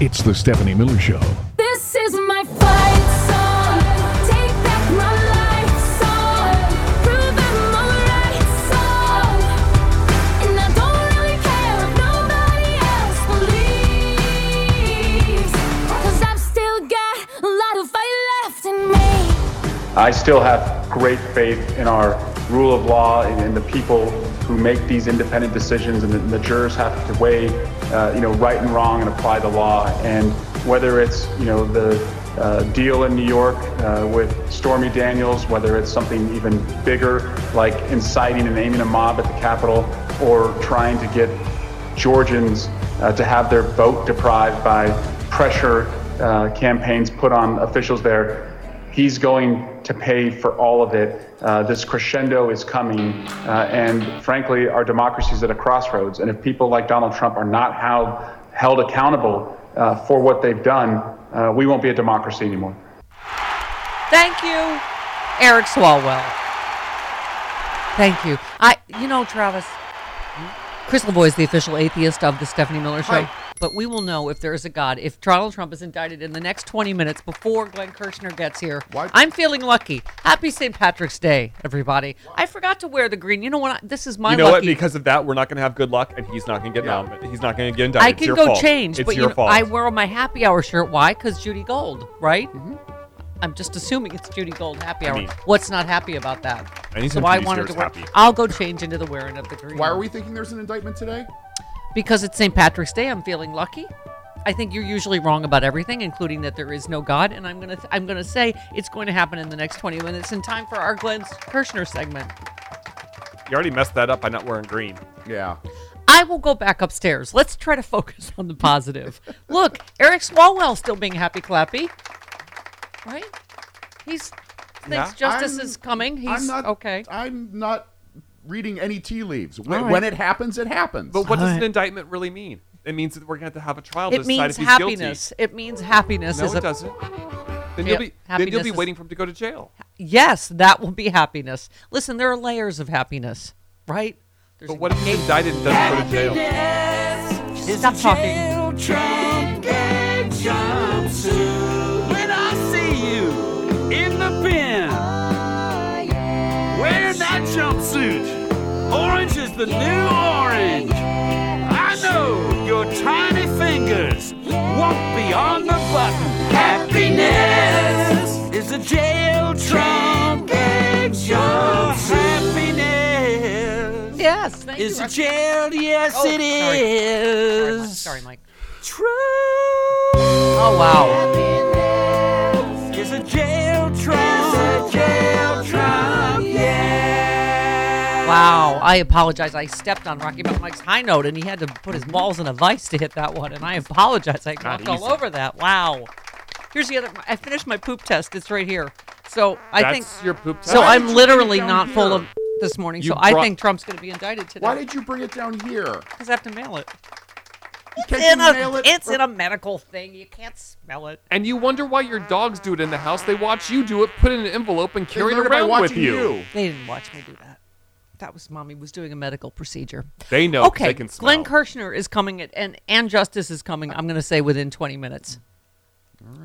It's the Stephanie Miller Show. This is my fight song. Take back my life song. Prove I'm alright song. And I don't really care if nobody else believes. Cause I've still got a lot of fight left in me. I still have great faith in our rule of law and in the people who make these independent decisions, and the, the jurors have to weigh, uh, you know, right and wrong and apply the law. And whether it's, you know, the uh, deal in New York uh, with Stormy Daniels, whether it's something even bigger like inciting and aiming a mob at the Capitol, or trying to get Georgians uh, to have their vote deprived by pressure uh, campaigns put on officials there. He's going to pay for all of it. Uh, this crescendo is coming, uh, and frankly, our democracy is at a crossroads. And if people like Donald Trump are not held, held accountable uh, for what they've done, uh, we won't be a democracy anymore. Thank you, Eric Swalwell. Thank you. I, you know, Travis, Chris Lavoie is the official atheist of the Stephanie Miller Show. Hi. But we will know if there is a God if Donald Trump is indicted in the next 20 minutes before Glenn Kirschner gets here. Why- I'm feeling lucky. Happy St. Patrick's Day, everybody. I forgot to wear the green. You know what? I- This is my You know what? Because of that, we're not going to have good luck, and he's not going to get Yeah. nominated. He's not going to get indicted. I It's can your go fault. change, It's but your you know, fault. I wear my happy hour shirt. Why? Because Judy Gold, right? Mm-hmm. I'm just assuming it's Judy Gold happy hour. mean- What's not happy about that? Anytime so I Judy's wanted to wear. happy. I'll go change into the wearing of the green. Why are we thinking there's an indictment today? Because it's St. Patrick's Day. I'm feeling lucky. I think you're usually wrong about everything, including that there is no God. And I'm gonna I'm gonna say it's going to happen in the next 20 minutes in time for our Glenn Kirschner segment. You already messed that up by not wearing green. Yeah. I will go back upstairs. Let's try to focus on the positive. Look, Eric Swalwell still being happy clappy. Right? He's thinks Yeah. justice I'm- is coming. He's I'm not okay. I'm not reading any tea leaves. When, All right. when it happens, it happens. But what does an indictment really mean? It means that we're going to have to have a trial to It decide means if he's happiness. It means happiness guilty. is No, a it doesn't. Then Yeah, you'll be then you'll be is- waiting for him to go to jail. Yes, that will be happiness. Listen, there are layers of happiness, right? There's But what if he's indicted and doesn't go to jail? Stop talking. When I see you in the pen, ah, wearing that jumpsuit, orange is the new orange. I know your tiny fingers won't be on the button. Happiness is a jail trunk egg. Happiness Yes, thank is you. a jail. Yes, Oh, it sorry. is. Sorry, Mike. True. Oh wow. Is a jail trunk. jail trunk. Yeah. Wow, I apologize. I stepped on Rocky Mountain Mike's high note, and he had to put his mm-hmm. balls in a vice to hit that one. And I apologize. I Not walked all over that. Wow. Here's the other. I finished my poop test. It's right here. So I That's think. your poop test. So Why I'm did you literally bring it not down full here? of this morning. You so I brought- think Trump's going to be indicted today. Why did you bring it down here? Because I have to mail it. Can't In you a, mail it? it's in a medical thing. You can't smell it. And you wonder why your dogs do it in the house. They watch you do it, put it in an envelope, and They carry it learned by around with watching you. They didn't watch me do that. That was mommy was doing a medical procedure. They know. Okay, They. Glenn Kirschner is coming, at, and and Justice is coming. I'm going to say within 20 minutes,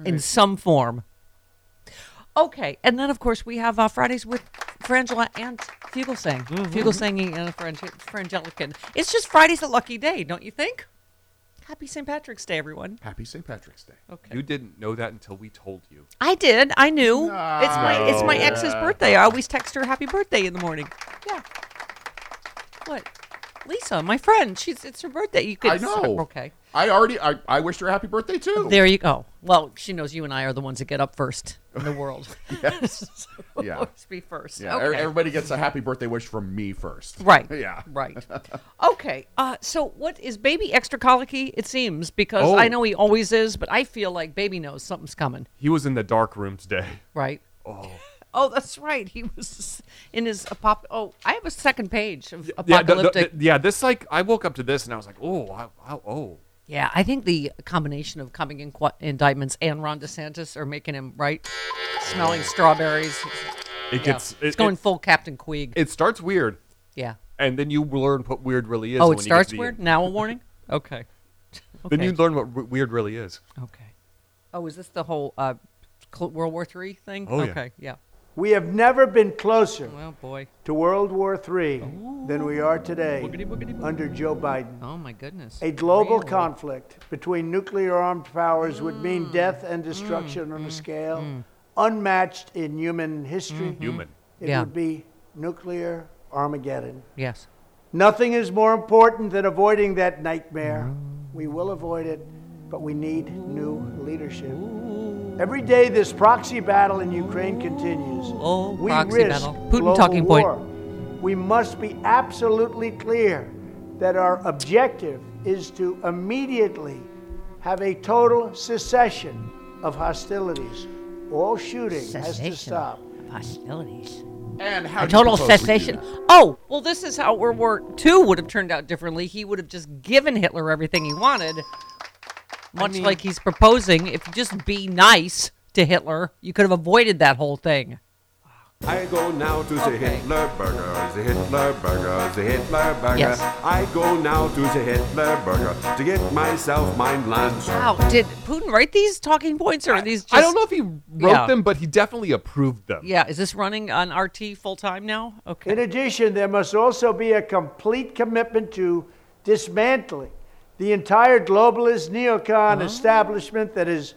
in some form. Okay, and then of course we have uh, Fridays with Frangela and Fugelsang, Mm-hmm. Fugelsanging and Frang- Frangelican. It's just Friday's a lucky day, don't you think? Happy St. Patrick's Day, everyone. Happy St. Patrick's Day. Okay, You didn't know that until we told you. I did. I knew. It's my it's my ex's birthday. I always text her happy birthday in the morning. Yeah. What? Lisa, my friend. She's it's her birthday. You could I know. Okay. I already I, I wished her a happy birthday too. There you go. Well, she knows you and I are the ones that get up first in the world. Yes. So Yeah. always be first. Yeah, okay. e- everybody gets a happy birthday wish from me first. Right. Yeah. Right. Okay. Uh, so what is baby extra colicky? It seems because Oh. I know he always is, but I feel like baby knows something's coming. He was in the dark room today. Right. Oh. Oh, that's right. He was in his apop. Oh, I have a second page of Yeah, the- the- apocalyptic. yeah, this like I woke up to this and I was like, oh, I, I, oh. Yeah, I think the combination of coming in qu- indictments and Ron DeSantis are making him right, smelling strawberries. It Yeah. gets it's going it, full Captain Queeg. it starts weird, yeah. and then you learn what weird really is. Oh, when it starts weird. Now a warning. Okay. Then you learn what w- weird really is. Okay. Oh, is this the whole uh, World War Three thing? Oh, yeah. okay. Yeah. We have never been closer Well, boy. to World War III than we are today Boogity, boogity, boogity. under Joe Biden. Oh my goodness. A global Really? conflict between nuclear armed powers would Mm. mean death and mm. destruction on a mm. scale mm. unmatched in human history. Mm-hmm. Human. It Yeah. would be nuclear Armageddon. Yes. Nothing is more important than avoiding that nightmare. We will avoid it, but we need new leadership. Every day, this proxy battle in Ukraine continues. Oh, we proxy risk battle. Putin global talking point. war. We must be absolutely clear that our objective is to immediately have a total cessation of hostilities. All shooting has to stop. of hostilities. And how A do you total we do cessation. that? Oh, well, this is how World War II would have turned out differently. He would have just given Hitler everything he wanted, much mean- like he's proposing. If you just be nice to Hitler, you could have avoided that whole thing. I go now to the Okay. Hitler burger, the Hitler burger, the Hitler burger. Yes. I go now to the Hitler burger to get myself mein lunch. Wow, did Putin write these talking points, or are these? Just, I don't know if he wrote Yeah. them, but he definitely approved them. Yeah, is this running on RT full time now? Okay. In addition, there must also be a complete commitment to dismantling the entire globalist neocon establishment that is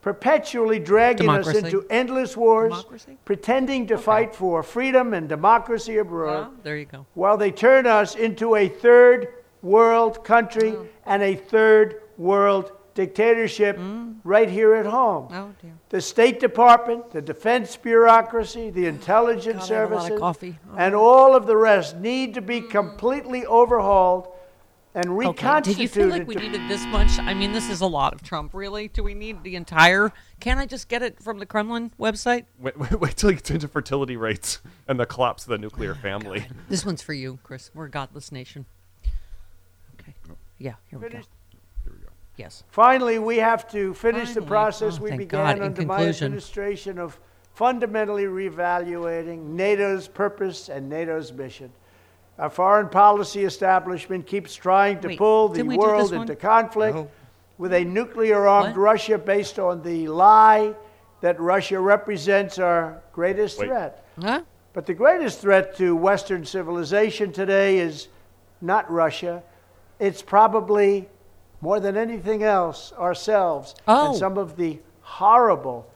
perpetually dragging us into endless wars, Democracy? pretending to fight for freedom and democracy abroad, there you go. while they turn us into a third world country mm. and a third world dictatorship mm. right here at home. Oh dear. The State Department, the defense bureaucracy, the intelligence God, I have a lot of services, coffee. Oh. and all of the rest need to be mm. completely overhauled and Okay. reconstituted. Did you feel like we to- needed this much? I mean, this is a lot of Trump. Really? Do we need the entire? Can't I just get it from the Kremlin website? Wait, wait, wait till you get into fertility rates and the collapse of the nuclear oh, family. This one's for you, Chris. We're a godless nation. Okay. Yeah. Here we go. Yes. Finally, we have to finish the process Oh, we began God. In under my administration of fundamentally reevaluating NATO's purpose and NATO's mission. Our foreign policy establishment keeps trying to Wait, pull the didn't we do world this one? into conflict No. with a nuclear armed What? Russia based on the lie that Russia represents our greatest Wait. threat. Huh? But the greatest threat to Western civilization today is not Russia. It's probably, more than anything else, ourselves Oh. and some of the horrible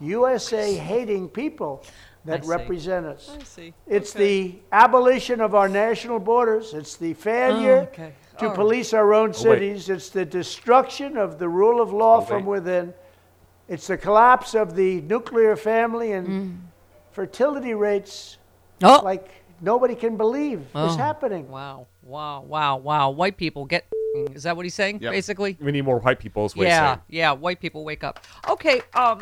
USA hating people that I see. represent us. I see. It's Okay. the abolition of our national borders. It's the failure Oh, okay. to All right. police our own wait. cities. It's the destruction of the rule of law Oh, from wait. within. It's the collapse of the nuclear family and fertility rates Mm. Oh. like nobody can believe is Oh. happening. Wow. Wow. Wow. Wow. White people get. Is that what he's saying? Yep. Basically. We need more white people, is what Yeah. saying. Yeah. White people wake up. Okay. Um.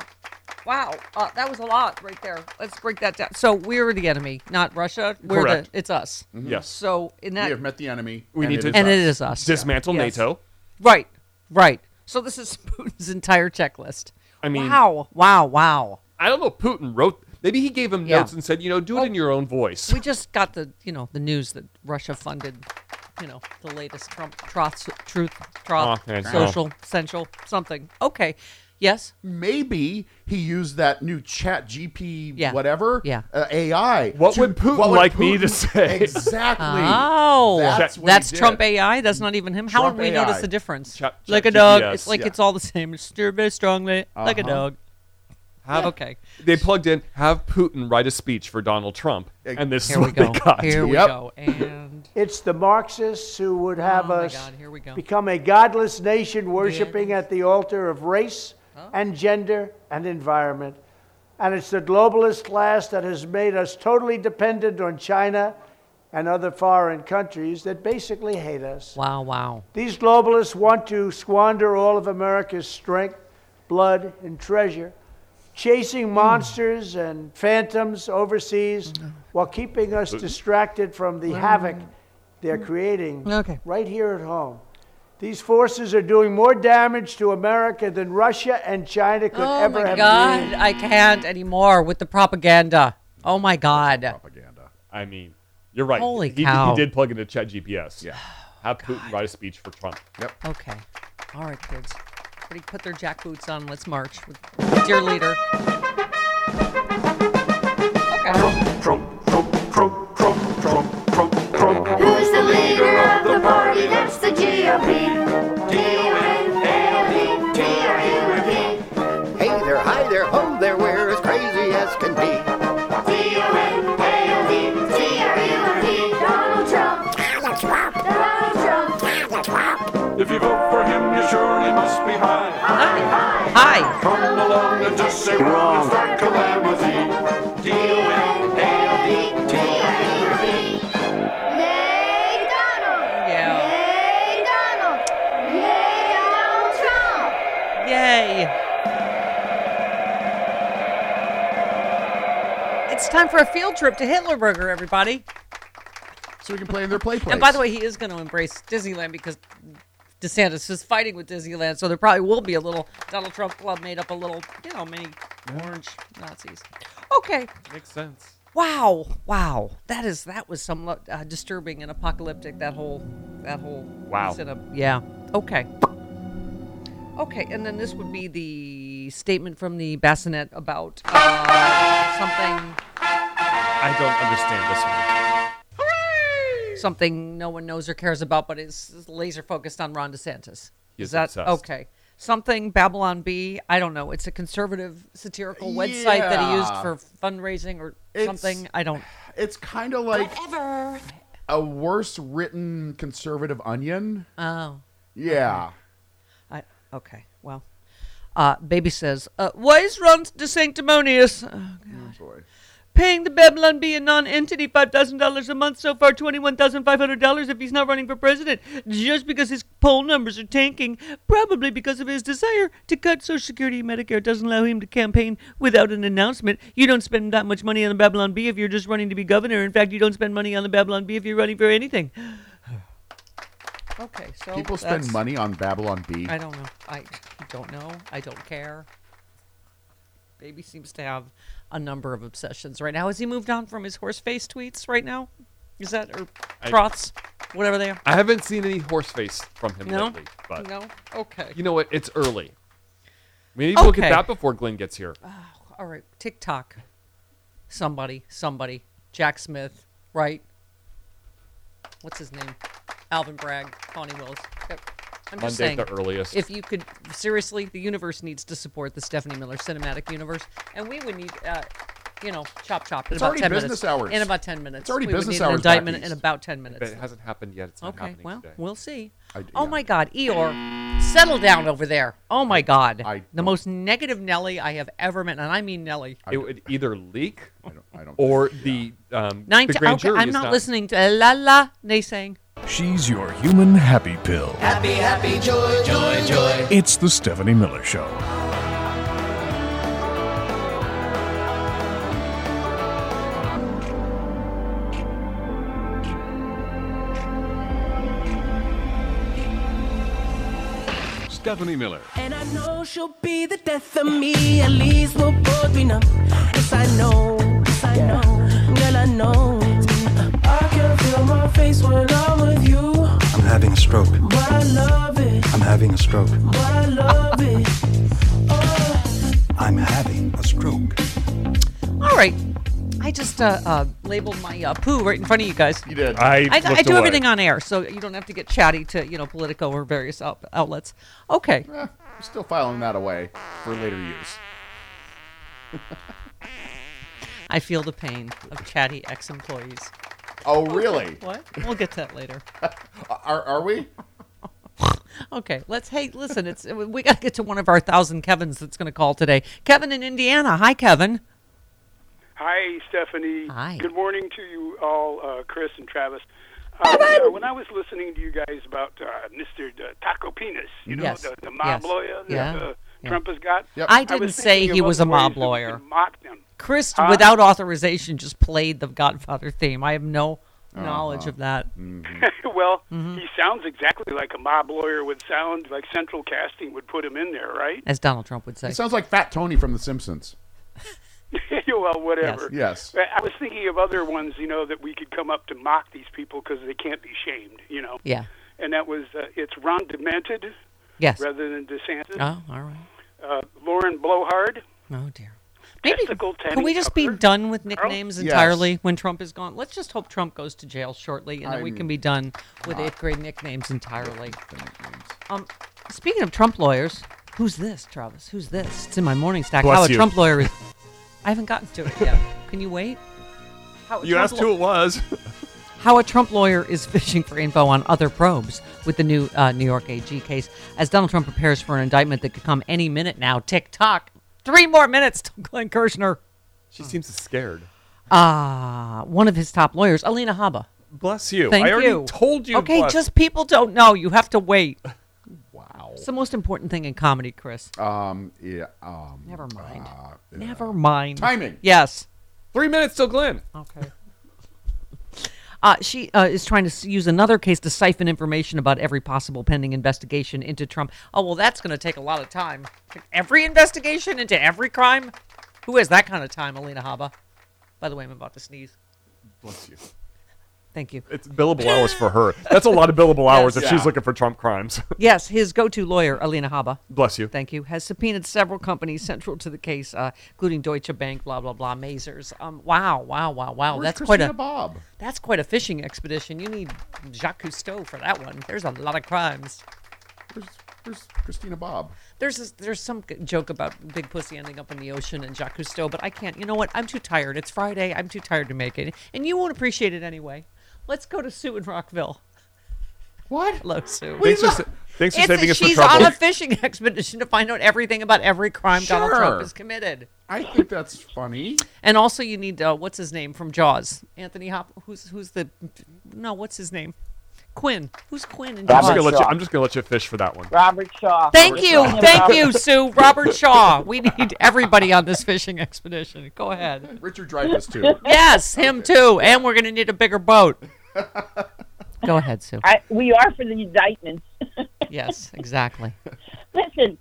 Wow. Uh, that was a lot right there. Let's break that down. So we're the enemy, not Russia. We're Correct. the. It's us. Yes. So in that. We have met the enemy. We and need to- and us. it is us. Dismantle Yes. NATO. Right. Right. So this is Putin's entire checklist. I mean- wow. Wow. Wow. I don't know. Putin wrote. Maybe he gave him Yeah. notes and said, you know, do it in your own voice. We just got the you know the news that Russia funded, you know, the latest Trump troth, truth, troth, Oh, yeah, social, essential, something. Okay. Yes. Maybe he used that new Chat GP Yeah. whatever Yeah. uh, AI. What would Putin like me to say? Exactly. Oh, That's that's, what he did. Trump AI. That's not even him. How Trump would we notice AI. the difference? Chat- like a dog. GPS, It's like yeah. it's all the same. It's stir very strongly, like a Uh-huh. dog. Have, Okay. They plugged in, have Putin write a speech for Donald Trump. And this Here is we what go. they got. Here we Yep. go. And It's the Marxists who would have oh my us God, here we go. become a godless nation worshiping at the altar of race and gender and environment. And it's the globalist class that has made us totally dependent on China and other foreign countries that basically hate us. Wow. Wow. These globalists want to squander all of America's strength, blood, and treasure, chasing hmm. monsters and phantoms overseas mm-hmm. while keeping us distracted from the mm. havoc they're mm. creating Okay. right here at home. These forces are doing more damage to America than Russia and China could oh ever have. Oh my God, dreamed. I can't anymore with the propaganda. Oh my God. Propaganda. I mean, you're right. Holy he, cow. He did plug into Chat GPS. Yeah. Have Putin write a speech for Trump. Yep. Okay. All right, kids. Everybody put their jack boots on. Let's march with dear leader. Hey there, hi there, ho there, we're as crazy as can be. Donald Trump. Donald Trump. Donald Trump. If you vote for him, you surely must be high. Hi. Hi. Come along and just say wrong and start calamity. It's time for a field trip to Hitlerburger, everybody. So we can play in their play place. And by the way, he is going to embrace Disneyland because DeSantis is fighting with Disneyland, so there probably will be a little Donald Trump club made up a little, you know, mini orange Nazis. Okay. Makes sense. Wow, wow, that is that was somewhat uh, disturbing and apocalyptic. That whole, that whole Wow. setup. Yeah. Okay. Okay, and then this would be the statement from the bassinet about uh, something, I don't understand this one. something no one knows or cares about, but is, is laser focused on Ron DeSantis. He's is that obsessed. okay? Something Babylon Bee. I don't know. It's a conservative satirical website that he used for fundraising or It's- something. I don't. it's kind of like Ever. a worse written conservative onion. Oh. Yeah. I okay. Well, uh, baby says, uh, "Why is Ron DeSanctimonious oh, God. Boy. paying the Babylon Bee a non-entity five thousand dollars a month so far, twenty-one thousand five hundred dollars if he's not running for president, just because his poll numbers are tanking, probably because of his desire to cut Social Security and Medicare doesn't allow him to campaign without an announcement. You don't spend that much money on the Babylon Bee if you're just running to be governor. In fact, you don't spend money on the Babylon Bee if you're running for anything." Okay, so People spend that's- money on Babylon Bee. I don't know. I don't know. I don't care. Baby seems to have a number of obsessions right now. Has he moved on from his horse face tweets right now? Is that or I- trots, whatever they are? I haven't seen any horse face from him No, lately, but no. Okay. you know what? It's early. Maybe we'll get Okay. that before Glenn gets here. Oh, all right. TikTok. Somebody. Somebody. Jack Smith. Right. What's his name? Alvin Bragg. Connie Willis. Yep. I'm just saying. the earliest. If you could seriously, the universe needs to support the Stephanie Miller cinematic universe, and we would need, uh, you know, chop chop in It's about already ten business minutes. hours. In about ten minutes. It's already we would business need an hours back indictment in about ten but minutes. it hasn't happened yet. It's not Okay, happening well, today. we'll see. I- oh my God, Eeyore, settle down over there. Oh my God, I the don't- most negative Nelly I have ever met, and I mean Nelly. it would either leak I don't. I don't or the um, Nine the grand okay, jury I'm is not, listening to la la naysaying. She's your human happy pill. Happy, happy, joy, joy, joy. It's the Stephanie Miller Show. Stephanie Miller. And I know she'll be the death of me. At least we'll both be numb. Yes, I know. Yes, I know. Girl, I know. I can feel my face when I'm with you. I'm having a stroke. But I love it. I'm having a stroke. But I love it. Oh. I'm having a stroke. All right, I just uh, uh, labeled my uh, poo right in front of you guys. You did. I, I, I do away. everything on air, so you don't have to get chatty to you know Politico or various out- outlets. Okay, Eh, I'm still filing that away for later use. I feel the pain of chatty ex-employees. Oh, really? What? We'll get to that later. Are, are we? Okay, let's. Hey, listen, it's we got to get to one of our thousand Kevins that's going to call today. Kevin in Indiana. Hi, Kevin. Hi, Stephanie. Hi. Good morning to you all, uh, Chris and Travis. Uh, yeah, when I was listening to you guys about uh, Mr. Taco Penis, you know, Yes. the, the mob Yes. lawyer Yeah. uh, Yeah. Trump has got, Yep. I I didn't was say he was a mob lawyer. could mock them. Chris, Huh? without authorization, just played the Godfather theme. I have no knowledge Uh-huh. of that. well, Mm-hmm. he sounds exactly like a mob lawyer would sound, like Central Casting would put him in there, right? As Donald Trump would say. It sounds like Fat Tony from The Simpsons. well, whatever. Yes. But I was thinking of other ones, you know, that we could come up to mock these people because they can't be shamed, you know. Yeah. and that was uh, it's Ron Demented, Yes. rather than DeSantis. Oh, all right. Uh, Lauren Blowhard. Oh dear. Maybe Can we just be done with nicknames Yes. entirely when Trump is gone? Let's just hope Trump goes to jail shortly, and then we I'm can be done with not eighth grade nicknames entirely. Um, speaking of Trump lawyers, who's this, Travis? Who's this? It's in my morning stack. Bless How a you. Trump lawyer is. I haven't gotten to it yet. Can you wait? How You Trump asked law- who it was. How a Trump lawyer is fishing for info on other probes with the new uh, New York AG case as Donald Trump prepares for an indictment that could come any minute now. Tick tock. Three more minutes till Glenn Kirschner. She seems scared. Ah, one of his top lawyers, Alina Habba. Bless you. Thank I already you. told you. Okay, bless. just people don't know. You have to wait. Wow. It's the most important thing in comedy, Chris. Um. Yeah. Um. Never mind. uh, Never mind. Timing. Yes. Three minutes till Glenn. Okay. Uh, she uh, is trying to use another case to siphon information about every possible pending investigation into Trump. Oh, well, that's going to take a lot of time. Every investigation into every crime? Who has that kind of time, Alina Habba? By the way, I'm about to sneeze. Bless you. Thank you. It's billable hours for her. That's a lot of billable hours if Yes. she's looking for Trump crimes. Yes, his go-to lawyer, Alina Habba. Bless you. Thank you. Has subpoenaed several companies central to the case, uh, including Deutsche Bank, blah blah blah, Mazars. Um, wow, wow, wow, wow. Where's that's quite a Bob? That's quite a fishing expedition. You need Jacques Cousteau for that one. There's a lot of crimes. Where's, where's Christina Bobb? There's this, there's some joke about Big Pussy ending up in the ocean and Jacques Cousteau, but I can't. You know what? I'm too tired. It's Friday. I'm too tired to make it, and you won't appreciate it anyway. Let's go to Sue in Rockville. What? Hello, Sue. Thanks for, sa- thanks for It's- saving us she's the trouble. on a fishing expedition to find out everything about every crime Donald Trump has committed. I think that's funny. And also, you need uh, what's his name from Jaws? Anthony Hop. Who's who's the? No, what's his name? Quinn. Who's Quinn in I'm just, gonna let you, I'm just gonna let you fish for that one. Robert Shaw. Thank We're you, talking thank you, Sue. Robert Shaw. We need everybody on this fishing expedition. Go ahead. Richard Dreyfuss too. Yes, him too. And we're gonna need a bigger boat. Go ahead, Sue. I, we are for the indictments. Yes, exactly. Listen,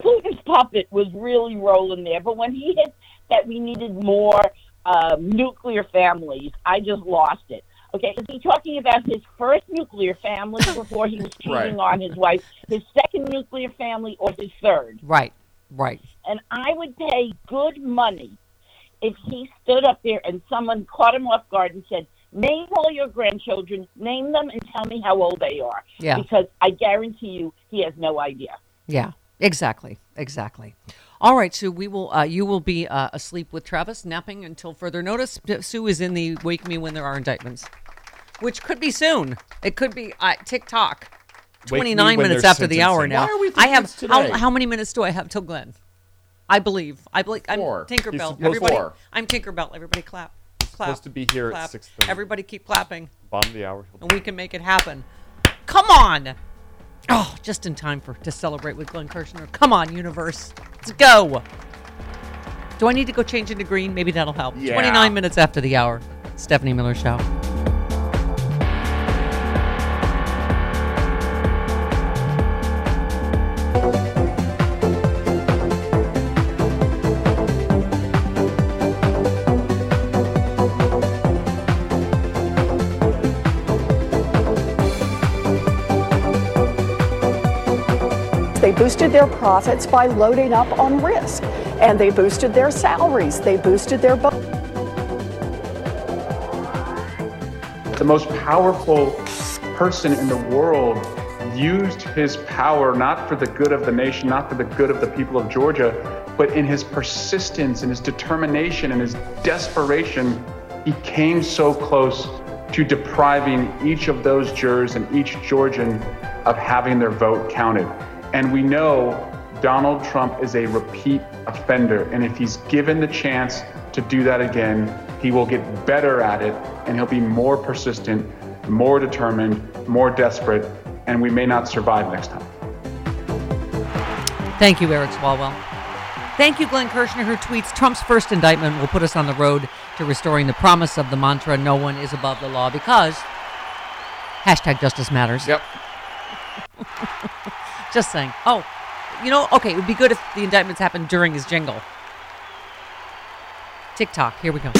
Putin's puppet was really rolling there, but when he hit that we needed more um, nuclear families, I just lost it. Okay, is he talking about his first nuclear family before he was cheating Right. on his wife, his second nuclear family, or his third? Right, right. And I would pay good money if he stood up there and someone caught him off guard and said, Name all your grandchildren, name them, and tell me how old they are. Yeah. Because I guarantee you, he has no idea. Yeah, exactly, exactly. All right, Sue. We will. Uh, you will be uh, asleep with Travis, napping until further notice. Sue is in the wake me when there are indictments, which could be soon. It could be uh, TikTok. Twenty nine minutes there's after the hour now. Why are we I have it's how, how many minutes do I have till Glenn? I believe. I believe. I'm Four. Tinkerbell. Everybody. Four. I'm Tinkerbell. Everybody clap. Clap. supposed to be here at clap. 6:30. Everybody keep clapping, Bottom of the hour. and we can make it happen. Come on. Oh, just in time for to celebrate with Glenn Kirschner. Come on, universe. Let's go. Do I need to go change into green? Maybe that'll help. Yeah. 29 minutes after the hour. Stephanie Miller Show. Boosted their profits by loading up on risk, and they boosted their salaries. They boosted their. Bo- the most powerful person in the world used his power not for the good of the nation, not for the good of the people of Georgia, but in his persistence and his determination and his desperation, he came so close to depriving each of those jurors and each Georgian of having their vote counted. And we know Donald Trump is a repeat offender. And if he's given the chance to do that again, he will get better at it and he'll be more persistent, more determined, more desperate, and we may not survive next time. Thank you, Eric Swalwell. Thank you, Glenn Kirschner, who tweets Trump's first indictment will put us on the road to restoring the promise of the mantra no one is above the law because hashtag justice matters. Yep. Just saying. Oh, you know, okay, it would be good if the indictments happened during his jingle. TikTok, here we go.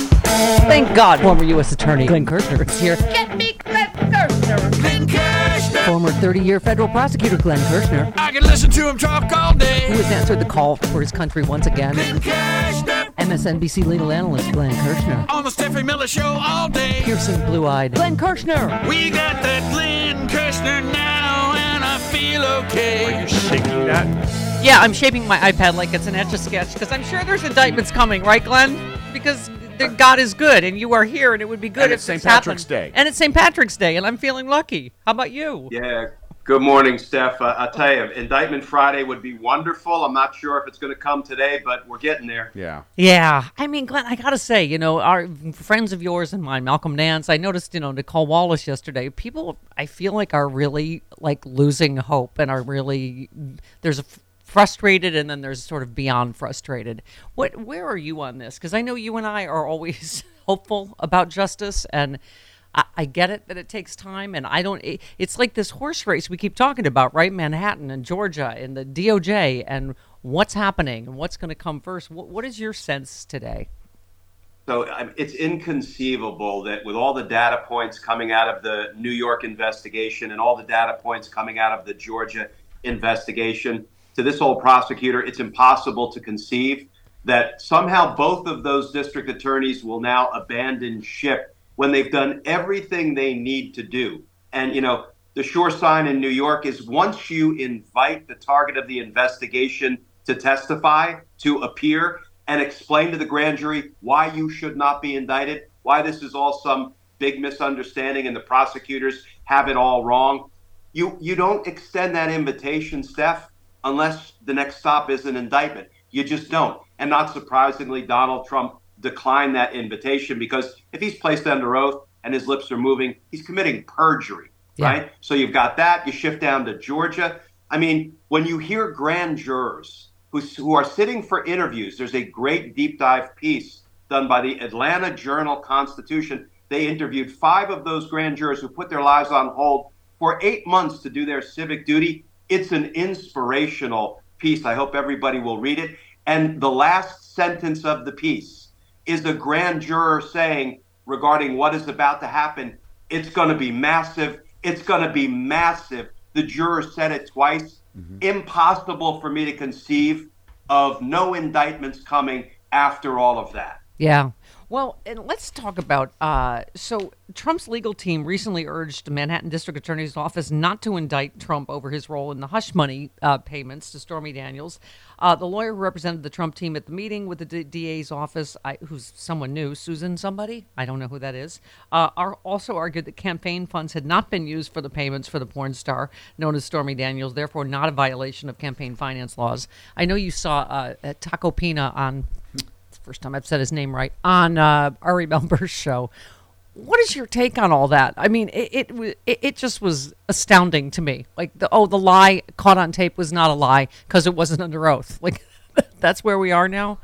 Thank God former U.S. Attorney Glenn Kirschner is here. Get me Glenn Kirschner. Glenn Kirschner. Former 30 year federal prosecutor Glenn Kirschner. I can listen to him talk all day. Who has answered the call for his country once again? Kirschner MSNBC legal analyst Glenn Kirschner. on the Stephanie Miller Show all day. Piercing blue-eyed Glenn Kirschner. We got that Glenn Kirschner now, and I feel okay. Are you shaking that? Yeah, I'm shaping my iPad like it's an etch a sketch because I'm sure there's indictments coming, right, Glenn? Because the, uh, God is good, and you are here, and it would be good And if it's St. this happened. Patrick's Day. And it's St. Patrick's Day, and I'm feeling lucky. How about you? Yeah. Good morning, Steph. Uh, I'll tell you, Indictment Friday would be wonderful. I'm not sure if it's going to come today, but we're getting there. Yeah. Yeah, I mean, Glenn, I gotta say, you know, our friends of yours and mine, Malcolm Nance. I noticed, you know, Nicolle Wallace yesterday. People, I feel like, are really like losing hope and are really there's a f- frustrated and then there's sort of beyond frustrated. What, where are you on this? Because I know you and I are always hopeful about justice and. I, I get it that it takes time, and I don't. It, it's like this horse race we keep talking about, right? Manhattan and Georgia and the DOJ and what's happening and what's going to come first. What, what is your sense today? So it's inconceivable that with all the data points coming out of the New York investigation and all the data points coming out of the Georgia investigation to this old prosecutor, it's impossible to conceive that somehow both of those district attorneys will now abandon ship when they've done everything they need to do. And, you know, the sure sign in New York is once you invite the target of the investigation to testify, to appear, and explain to the grand jury why you should not be indicted, why this is all some big misunderstanding and the prosecutors have it all wrong. You you don't extend that invitation, Steph, unless the next stop is an indictment. You just don't. And not surprisingly, Donald Trump declined that invitation because if he's placed under oath and his lips are moving, he's committing perjury, Yeah. right? So you've got that. You shift down to Georgia. I mean, when you hear grand jurors who, who are sitting for interviews, there's a great deep dive piece done by the Atlanta Journal Constitution. They interviewed five of those grand jurors who put their lives on hold for eight months to do their civic duty. It's an inspirational piece. I hope everybody will read it. And the last sentence of the piece is the grand juror saying regarding what is about to happen, it's going to be massive. It's going to be massive. The juror said it twice. Mm-hmm. Impossible for me to conceive of no indictments coming after all of that. Yeah. Well, and let's talk about. Uh, so, Trump's legal team recently urged Manhattan District Attorney's Office not to indict Trump over his role in the hush money uh, payments to Stormy Daniels. Uh, the lawyer who represented the Trump team at the meeting with the D- DA's office, I, who's someone new, Susan somebody, I don't know who that is, uh, are also argued that campaign funds had not been used for the payments for the porn star known as Stormy Daniels, therefore not a violation of campaign finance laws. I know you saw uh, Tacopina on first time I've said his name right on uh, Ari Melber's show. What is your take on all that? I mean, it it, it just was astounding to me. Like the oh, the lie caught on tape was not a lie because it wasn't under oath. Like that's where we are now.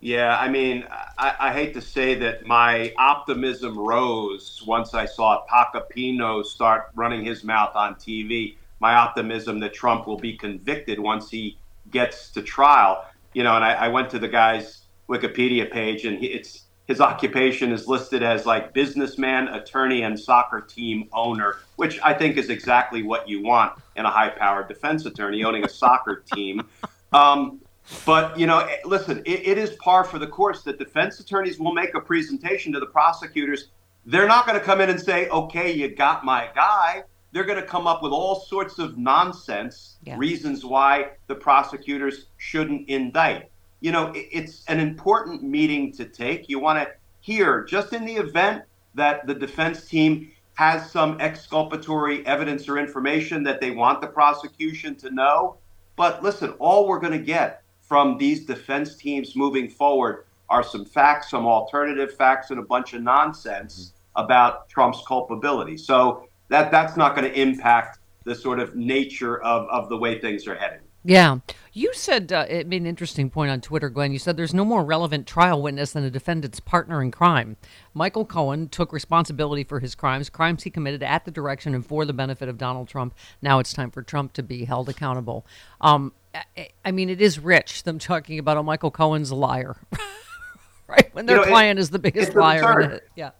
Yeah, I mean, I, I hate to say that my optimism rose once I saw Tacopina start running his mouth on TV. My optimism that Trump will be convicted once he gets to trial. You know, and I, I went to the guy's Wikipedia page, and he, it's his occupation is listed as like businessman, attorney, and soccer team owner, which I think is exactly what you want in a high-powered defense attorney owning a soccer team. Um, but you know, eh, listen, it, it is par for the course that defense attorneys will make a presentation to the prosecutors. They're not going to come in and say, "Okay, you got my guy." They're going to come up with all sorts of nonsense reasons why the prosecutors shouldn't indict. You know, it's an important meeting to take. You want to hear, just in the event that the defense team has some exculpatory evidence or information that they want the prosecution to know. But listen, all we're going to get from these defense teams moving forward are some facts, some alternative facts, and a bunch of nonsense mm-hmm. about Trump's culpability. So that that's not going to impact the sort of nature of, of the way things are headed. Yeah. You said uh, it made an interesting point on Twitter, Glenn. You said there's no more relevant trial witness than a defendant's partner in crime. Michael Cohen took responsibility for his crimes, crimes he committed at the direction and for the benefit of Donald Trump. Now it's time for Trump to be held accountable. Um, I, I mean, it is rich, them talking about, oh, Michael Cohen's a liar. right? When their You know, client is the biggest liar. in concern. yeah.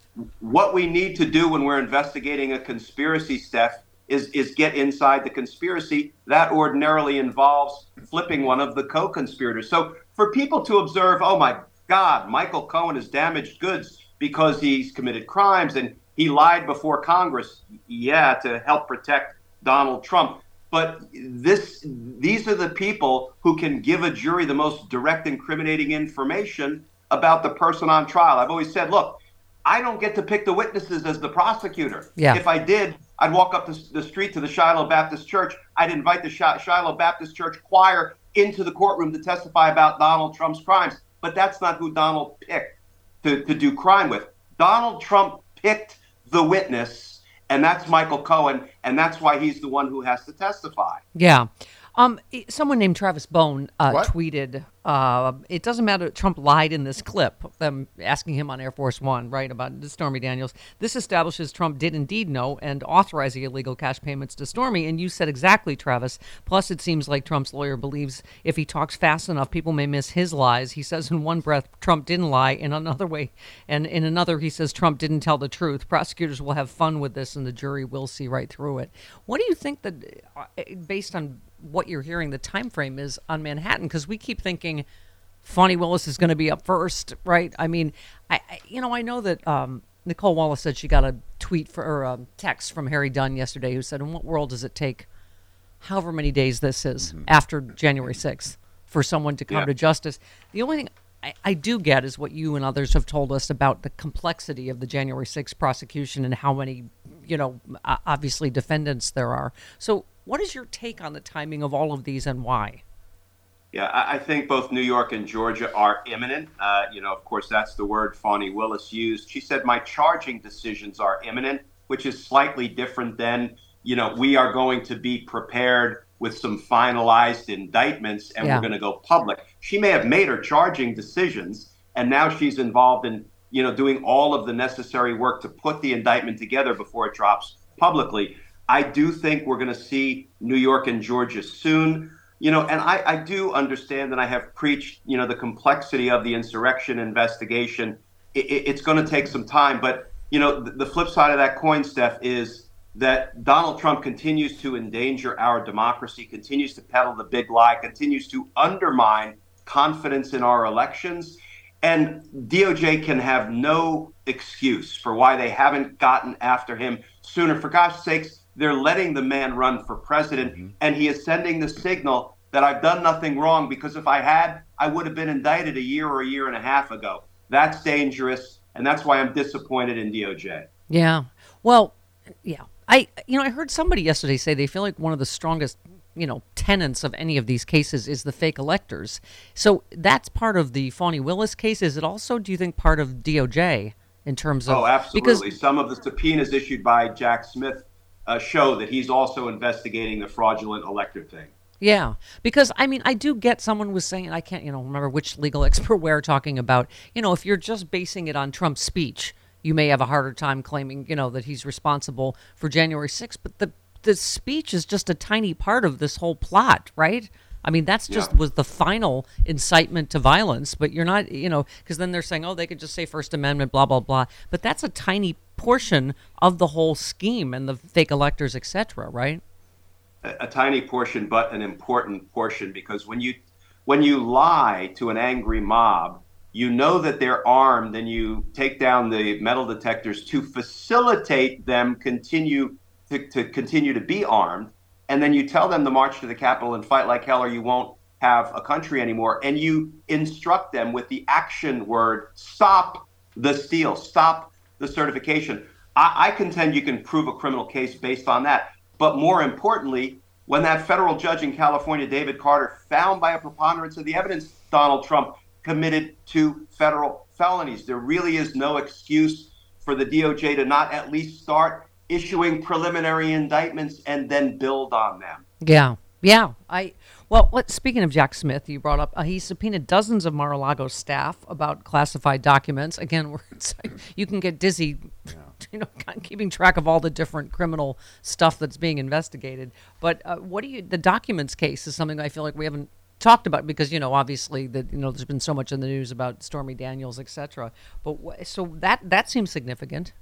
What we need to do when we're investigating a conspiracy, Steph, is is get inside the conspiracy. That ordinarily involves flipping one of the co-conspirators. So for people to observe, oh my God, Michael Cohen has damaged goods because he's committed crimes and he lied before Congress. Yeah, to help protect Donald Trump. But this, these are the people who can give a jury the most direct incriminating information about the person on trial. I've always said, look, I don't get to pick the witnesses as the prosecutor. Yeah. If I did, I'd walk up the, the street to the Shiloh Baptist Church. I'd invite the Shi- Shiloh Baptist Church choir into the courtroom to testify about Donald Trump's crimes. But that's not who Donald picked to, to do crime with. Donald Trump picked the witness, and that's Michael Cohen, and that's why he's the one who has to testify. Yeah. Um, someone named Travis Bone uh, tweeted, uh, "It doesn't matter. Trump lied in this clip. Them asking him on Air Force One, right, about Stormy Daniels. This establishes Trump did indeed know and authorize the illegal cash payments to Stormy. And you said exactly, Travis. Plus, it seems like Trump's lawyer believes if he talks fast enough, people may miss his lies. He says in one breath Trump didn't lie, in another way, and in another he says Trump didn't tell the truth. Prosecutors will have fun with this, and the jury will see right through it. What do you think that, uh, based on what you're hearing, the time frame is on Manhattan? Because we keep thinking Fani Willis is going to be up first, right? I mean, I, I you know I know that um, Nicolle Wallace said she got a tweet for or a text from Harry Dunn yesterday who said, "In what world does it take, however many days this is after January 6th, for someone to come Yeah. to justice?" The only thing I, I do get is what you and others have told us about the complexity of the January 6th prosecution and how many, you know, obviously defendants there are. So, what is your take on the timing of all of these and why? Yeah, I, think both New York and Georgia are imminent. Uh, you know, of course, that's the word Fani Willis used. She said, My charging decisions are imminent, which is slightly different than, you know, we are going to be prepared with some finalized indictments and Yeah. we're going to go public. She may have made her charging decisions, and now she's involved in, you know, doing all of the necessary work to put the indictment together before it drops publicly. I do think we're going to see New York and Georgia soon. You know, and I, I do understand and I have preached, you know, the complexity of the insurrection investigation. It, it- it's going to take some time. But, you know, the, the flip side of that coin, Steph, is that Donald Trump continues to endanger our democracy, continues to peddle the big lie, continues to undermine confidence in our elections. And DOJ can have no excuse for why they haven't gotten after him sooner. For gosh sakes, they're letting the man run for president, mm-hmm. and he is sending the signal that I've done nothing wrong because if I had, I would have been indicted a year or a year and a half ago. That's dangerous, and that's why I'm disappointed in DOJ. Yeah. Well, yeah. I you know, I heard somebody yesterday say they feel like one of the strongest, you know, tenants of any of these cases is the fake electors. So that's part of the Fani Willis case. Is it also, do you think, part of DOJ in terms of Oh, absolutely. because. Some of the subpoenas issued by Jack Smith uh, show that he's also investigating the fraudulent elector thing. Yeah, because I mean, I do get someone was saying I can't, you know, remember which legal expert we're talking about. You know, if you're just basing it on Trump's speech, you may have a harder time claiming, you know, that he's responsible for January 6th. But the the speech is just a tiny part of this whole plot, right? I mean, that's just Yeah. was the final incitement to violence. But you're not, you know, because then they're saying, oh, they could just say First Amendment, blah blah blah. But that's a tiny portion of the whole scheme and the fake electors, etc. Right? a, a tiny portion, but an important portion, because when you when you lie to an angry mob, you know that they're armed, and you take down the metal detectors to facilitate them continue to, to continue to be armed, and then you tell them to march to the Capitol and fight like hell, or you won't have a country anymore, and you instruct them with the action word: stop the steal, stop the certification. I, I contend you can prove a criminal case based on that. But more importantly, when that federal judge in California, David Carter, found by a preponderance of the evidence Donald Trump committed two federal felonies, there really is no excuse for the DOJ to not at least start issuing preliminary indictments and then build on them. Yeah, yeah. I well, what speaking of Jack Smith, you brought up uh, he subpoenaed dozens of Mar-a-Lago staff about classified documents. Again, it's like, you can get dizzy, you know, keeping track of all the different criminal stuff that's being investigated. But uh, what do you? The documents case is something I feel like we haven't talked about because you know obviously that you know there's been so much in the news about Stormy Daniels, etc. But wh- so that that seems significant.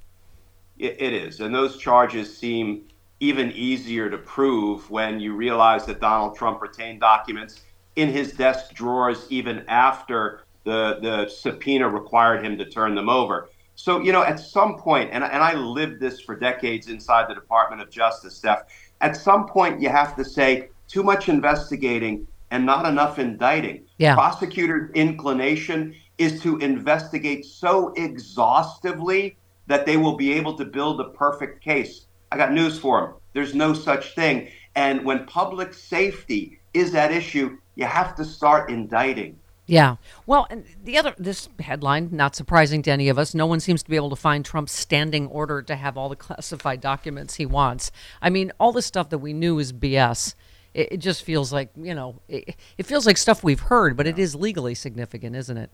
It, it is, and those charges seem even easier to prove when you realize that Donald Trump retained documents in his desk drawers even after the, the subpoena required him to turn them over. So, you know, at some point, and, and I lived this for decades inside the Department of Justice, Steph, at some point you have to say too much investigating and not enough indicting. Yeah. Prosecutors' inclination is to investigate so exhaustively that they will be able to build a perfect case. I got news for them. There's no such thing. And when public safety is at issue, you have to start indicting. Yeah. Well, and the other, this headline, not surprising to any of us, no one seems to be able to find Trump's standing order to have all the classified documents he wants. I mean, all the stuff that we knew is BS. It, it just feels like, you know, it, it feels like stuff we've heard, but it is legally significant, isn't it?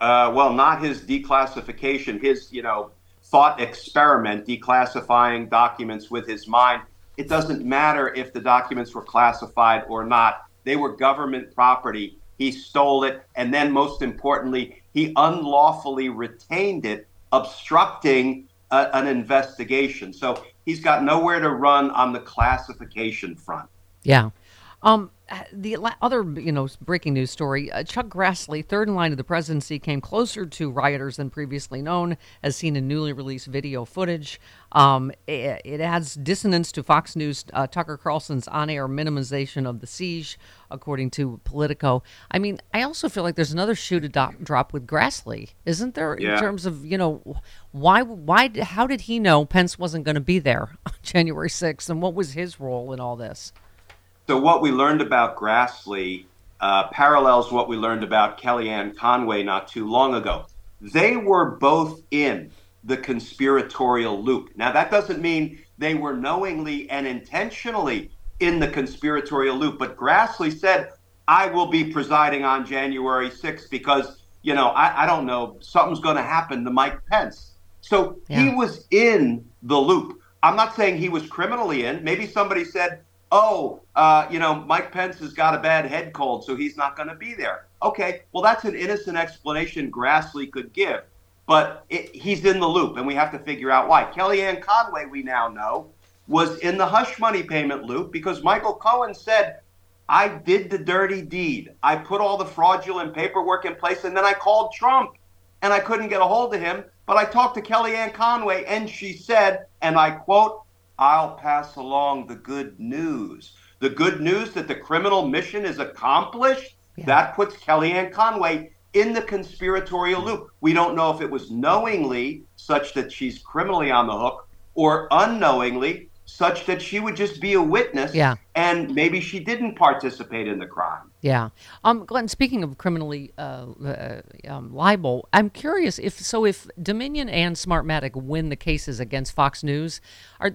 Uh, well, not his declassification, his, you know, thought experiment declassifying documents with his mind. It doesn't matter if the documents were classified or not. They were government property. He stole it. And then, most importantly, he unlawfully retained it, obstructing a, an investigation. So he's got nowhere to run on the classification front. Yeah. Um, the other, you know, breaking news story: uh, Chuck Grassley, third in line of the presidency, came closer to rioters than previously known, as seen in newly released video footage. Um, it, it adds dissonance to Fox News uh, Tucker Carlson's on-air minimization of the siege, according to Politico. I mean, I also feel like there's another shoe to do- drop with Grassley, isn't there? In terms of, you know, why, why, how did he know Pence wasn't going to be there on January 6th, and what was his role in all this? So what we learned about Grassley uh, parallels what we learned about Kellyanne Conway not too long ago. They were both in the conspiratorial loop. Now that doesn't mean they were knowingly and intentionally in the conspiratorial loop, but Grassley said, "I will be presiding on January 6th because you know I, I don't know something's going to happen to Mike Pence." So he was in the loop. I'm not saying he was criminally in. Maybe somebody said, oh, uh, you know, Mike Pence has got a bad head cold, so he's not going to be there. Okay, well, that's an innocent explanation Grassley could give, but it, he's in the loop, and we have to figure out why. Kellyanne Conway, we now know, was in the hush money payment loop because Michael Cohen said, I did the dirty deed. I put all the fraudulent paperwork in place, and then I called Trump, and I couldn't get a hold of him. But I talked to Kellyanne Conway, and she said, and I quote, I'll pass along the good news. The good news that the criminal mission is accomplished, that puts Kellyanne Conway in the conspiratorial loop. We don't know if it was knowingly, such that she's criminally on the hook, or unknowingly, such that she would just be a witness Yeah. and maybe she didn't participate in the crime. Yeah. Um, Glenn, speaking of criminally uh, uh, um, liable, I'm curious if so if Dominion and Smartmatic win the cases against Fox News, are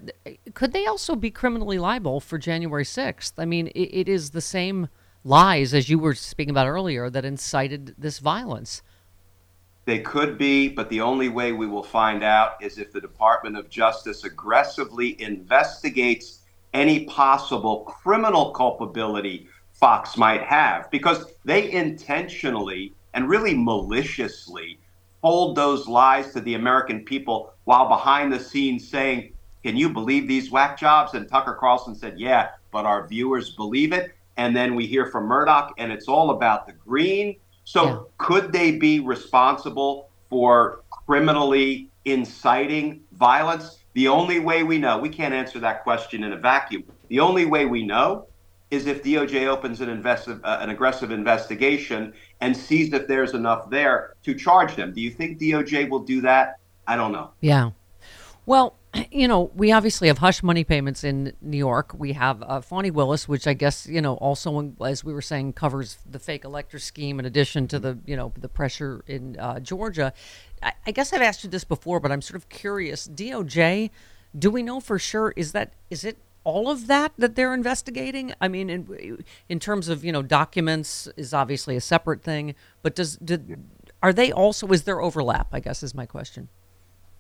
could they also be criminally liable for January 6th? I mean, it, it is the same lies as you were speaking about earlier that incited this violence. They could be, but the only way we will find out is if the Department of Justice aggressively investigates any possible criminal culpability Fox might have, because they intentionally and really maliciously told those lies to the American people while behind the scenes saying, Can you believe these whack jobs? And Tucker Carlson said, Yeah, but our viewers believe it. And then we hear from Murdoch, and it's all about the green. So, could they be responsible for criminally inciting violence? The only way we know, we can't answer that question in a vacuum. The only way we know is if DOJ opens an, investive, uh, an aggressive investigation and sees if there's enough there to charge them. Do you think DOJ will do that? I don't know. Yeah. Well, you know, we obviously have hush money payments in New York. We have uh, Willis, which I guess you know also, as we were saying, covers the fake elector scheme in addition to the you know the pressure in uh, Georgia. I, I guess I've asked you this before, but I'm sort of curious. DOJ, do we know for sure? Is that is it all of that that they're investigating? I mean, in in terms of you know documents is obviously a separate thing, but does did are they also is there overlap? I guess is my question.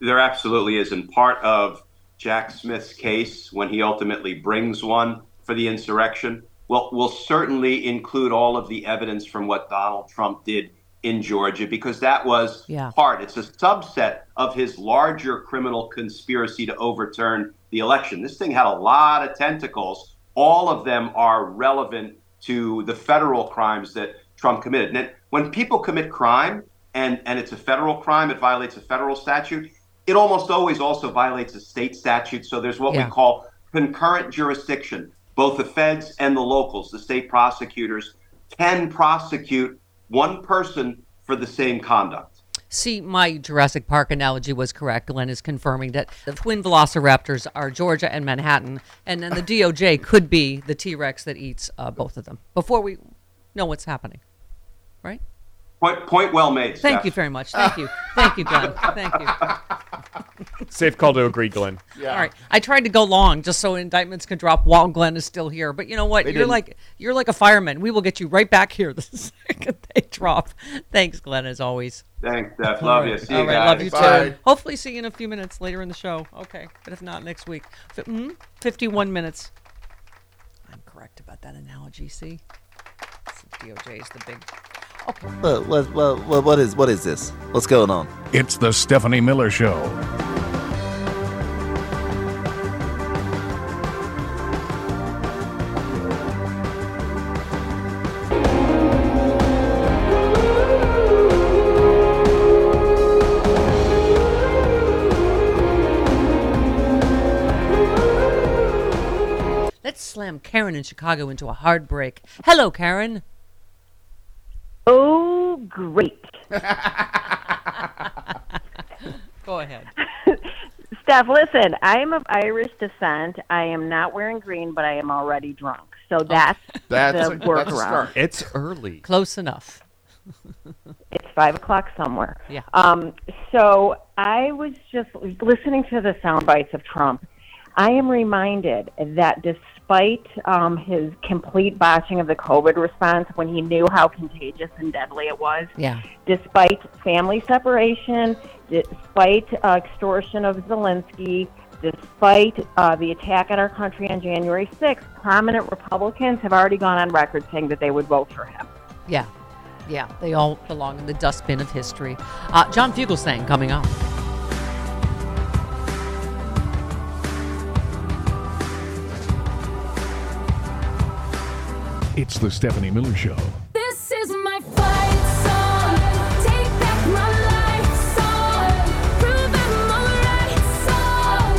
There absolutely is. And part of Jack Smith's case, when he ultimately brings one for the insurrection, will, will certainly include all of the evidence from what Donald Trump did in Georgia because that was Yeah. part. It's a subset of his larger criminal conspiracy to overturn the election. This thing had a lot of tentacles. All of them are relevant to the federal crimes that Trump committed. And when people commit crime and, and it's a federal crime, it violates a federal statute, it almost always also violates a state statute. So there's what Yeah. we call concurrent jurisdiction. Both the feds and the locals, the state prosecutors, can prosecute one person for the same conduct. See, my Jurassic Park analogy was correct. Glenn is confirming that the twin velociraptors are Georgia and Manhattan, and then the DOJ could be the T Rex that eats uh, both of them before we know what's happening. Right? Point, point well made. Thank Steph. you very much. Thank you. Thank you, Glenn. Thank you. Safe call to agree, Glenn. Yeah. All right. I tried to go long just so indictments could drop while Glenn is still here. But you know what? They you're didn't. like you're like a fireman. We will get you right back here the second they drop. Thanks, Glenn, as always. Thanks, Steph. Love right. you. See All you right, guys. love you Bye. too. Hopefully, see you in a few minutes later in the show. Okay, but if not, next week. F- mm, Fifty-one minutes. I'm correct about that analogy. See, DOJ is the big. Okay. What, what, what, what, what is what is this? What's going on? It's the Stephanie Miller Show. Let's slam Karen in Chicago into a hard break. Hello, Karen. Oh, great. Go ahead. Steph, listen, I am of Irish descent. I am not wearing green, but I am already drunk. So that's, That's- the a workaround. start. It's early. Close enough. It's five o'clock somewhere. Yeah. Um, so I was just listening to the sound bites of Trump. I am reminded that despite um, his complete botching of the COVID response, when he knew how contagious and deadly it was, Yeah. despite family separation, despite uh, extortion of Zelensky, despite uh, the attack on our country on January 6th, prominent Republicans have already gone on record saying that they would vote for him. Yeah. Yeah. They all belong in the dustbin of history. Uh, John Fugelsang coming up. It's the Stephanie Miller Show. This is my fight song. Take back my life song. Prove I'm alright song.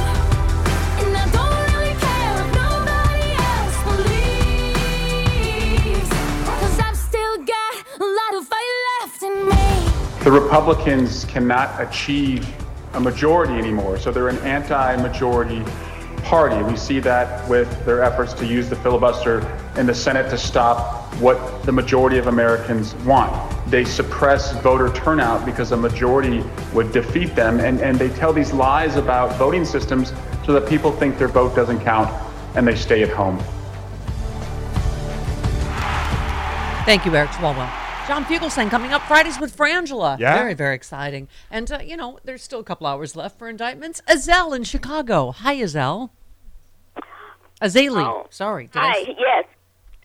And I don't really care if nobody else believes. Cause I've still got a lot of fight left in me. The Republicans cannot achieve a majority anymore, so they're an anti-majority party. We see that with their efforts to use the filibuster in the Senate to stop what the majority of Americans want. They suppress voter turnout because a majority would defeat them, and, and they tell these lies about voting systems so that people think their vote doesn't count and they stay at home. Thank you, Eric Swalwell. John Fugelsang coming up Fridays with Frangela. Yeah. Very, very exciting. And, uh, you know, there's still a couple hours left for indictments. Azelle in Chicago. Hi, Azelle. Azalea. Oh. Sorry. Did Hi. I s- Yes.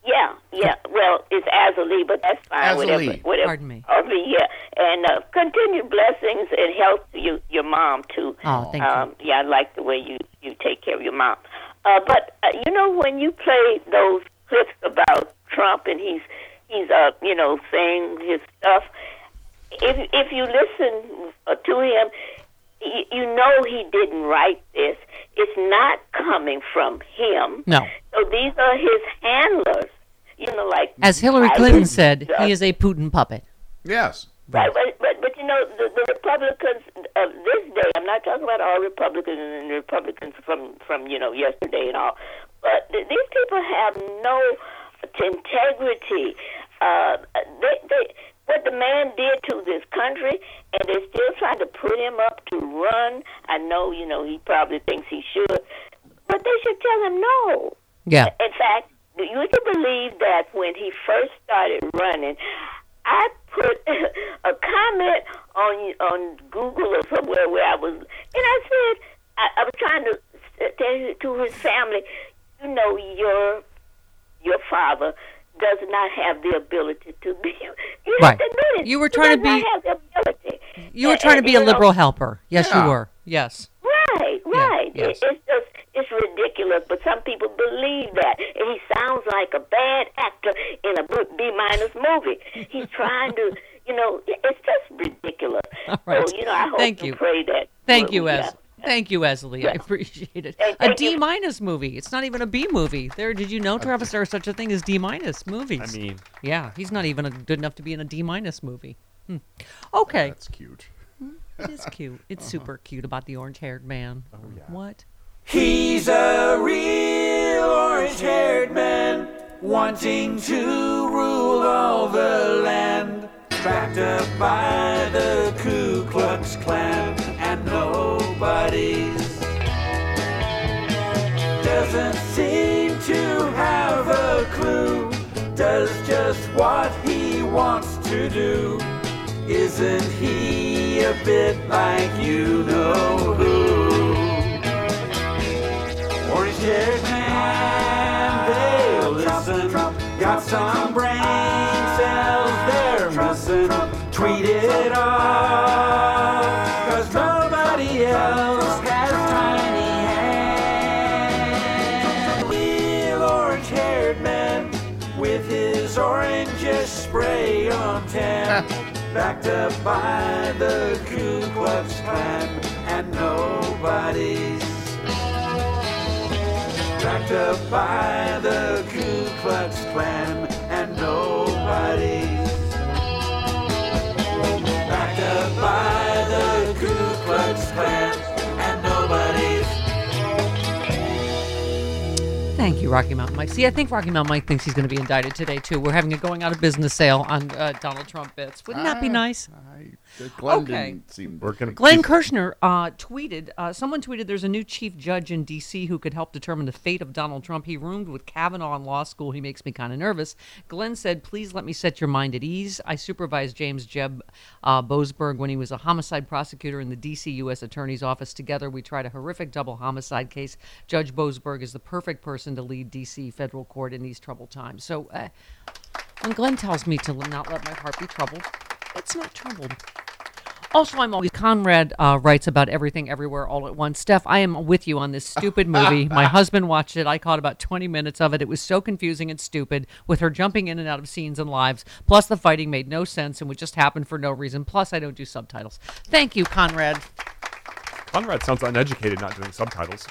Yeah. Yeah. Well, it's Azalee, but that's fine. Whatever. Azalee. Whatever. Pardon me. Azalee, yeah. And uh, continued blessings and health to you, your mom too. Oh, thank um, you. Yeah, I like the way you you take care of your mom. Uh, but uh, you know when you play those clips about Trump and he's he's uh you know saying his stuff. If if you listen uh, to him, you, you know he didn't write this. It's not coming from him. No. So these are his handlers. You know, like As Hillary Clinton was- said, he is a Putin puppet. Yes. Right, but, but but you know the, the Republicans of this day. I'm not talking about all Republicans and Republicans from from you know yesterday and all. But th- these people have no integrity. Uh, they, they, what the man did to this country, and they're still trying to put him up to run. I know, you know, he probably thinks he should, but they should tell him no. Yeah. In fact, you can believe that when he first started running, I put a comment on on Google or somewhere where I was, and I said I, I was trying to tell to his family, you know, your your father does not have the ability to be. You Right. have to admit it. You were trying to be- have the ability. You were And- trying to be a you know, liberal helper. Yes, Yeah. you were. Yes. Right, right. yes. It, it's just it's ridiculous, but some people believe that, and he sounds like a bad actor in a B minus movie. He's trying to, you know, it's just ridiculous. All right. So you know, I hope Thank and you. pray that. Thank well, you, yeah. Es. Thank you, Esley. I appreciate it. Hey, A thank D you. minus movie. It's not even a B movie. There, did you know, Travis? There is such a thing as D minus movies. I mean- yeah, he's not even a, good enough to be in a D minus movie. Hmm. Okay, That's cute. it is cute. It's super cute about the orange-haired man. Oh yeah. What? He's a real orange haired man wanting to rule all the land. Backed up by the Ku Klux Klan just what he wants to do. Isn't he a bit like you know who? Orange haired man, they listen. Got some brain Up by the Ku Klux Klan and nobody's backed up by the Ku Klux Klan and nobody's backed up by Rocky Mountain Mike. See, I think Rocky Mountain Mike thinks he's going to be indicted today too. We're having a going out of business sale on uh, Donald Trump bits. Wouldn't that be Ah, nice? Glenn Okay. didn't seem. We're gonna Glenn keep- Kirschner uh, tweeted, uh, someone tweeted, there's a new chief judge in D.C. who could help determine the fate of Donald Trump. He roomed with Kavanaugh in law school. He makes me kind of nervous. Glenn said, please let me set your mind at ease. I supervised James Jeb uh, Boasberg when he was a homicide prosecutor in the D.C. U.S. Attorney's Office. Together, we tried a horrific double homicide case. Judge Boasberg is the perfect person to lead D.C. federal court in these troubled times. So uh, when Glenn tells me to not let my heart be troubled, it's not troubled. Also, I'm always Conrad uh, writes about everything, everywhere, all at once. Steph, I am with you on this stupid movie. My husband watched it. I caught about 20 minutes of it. It was so confusing and stupid, with her jumping in and out of scenes and lives. Plus, the fighting made no sense and would just happen for no reason. Plus, I don't do subtitles. Thank you, Conrad. Conrad sounds uneducated not doing subtitles.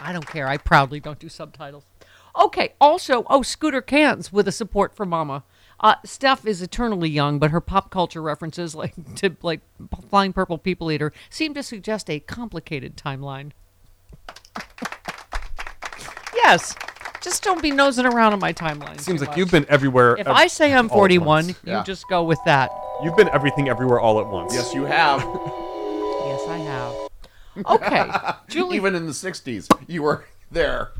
I don't care. I proudly don't do subtitles. Okay. Also, oh, Scooter Cans with a support for Mama. Uh, Steph is eternally young, but her pop culture references, like to like Flying Purple People Eater, seem to suggest a complicated timeline. yes, just don't be nosing around on my timeline. Seems too like much. you've been everywhere. If ev- I say I'm 41, once. you Yeah. just go with that. You've been everything everywhere all at once. Yes, you have. Yes, I have. Okay, Julie. Even in the '60s, you were there.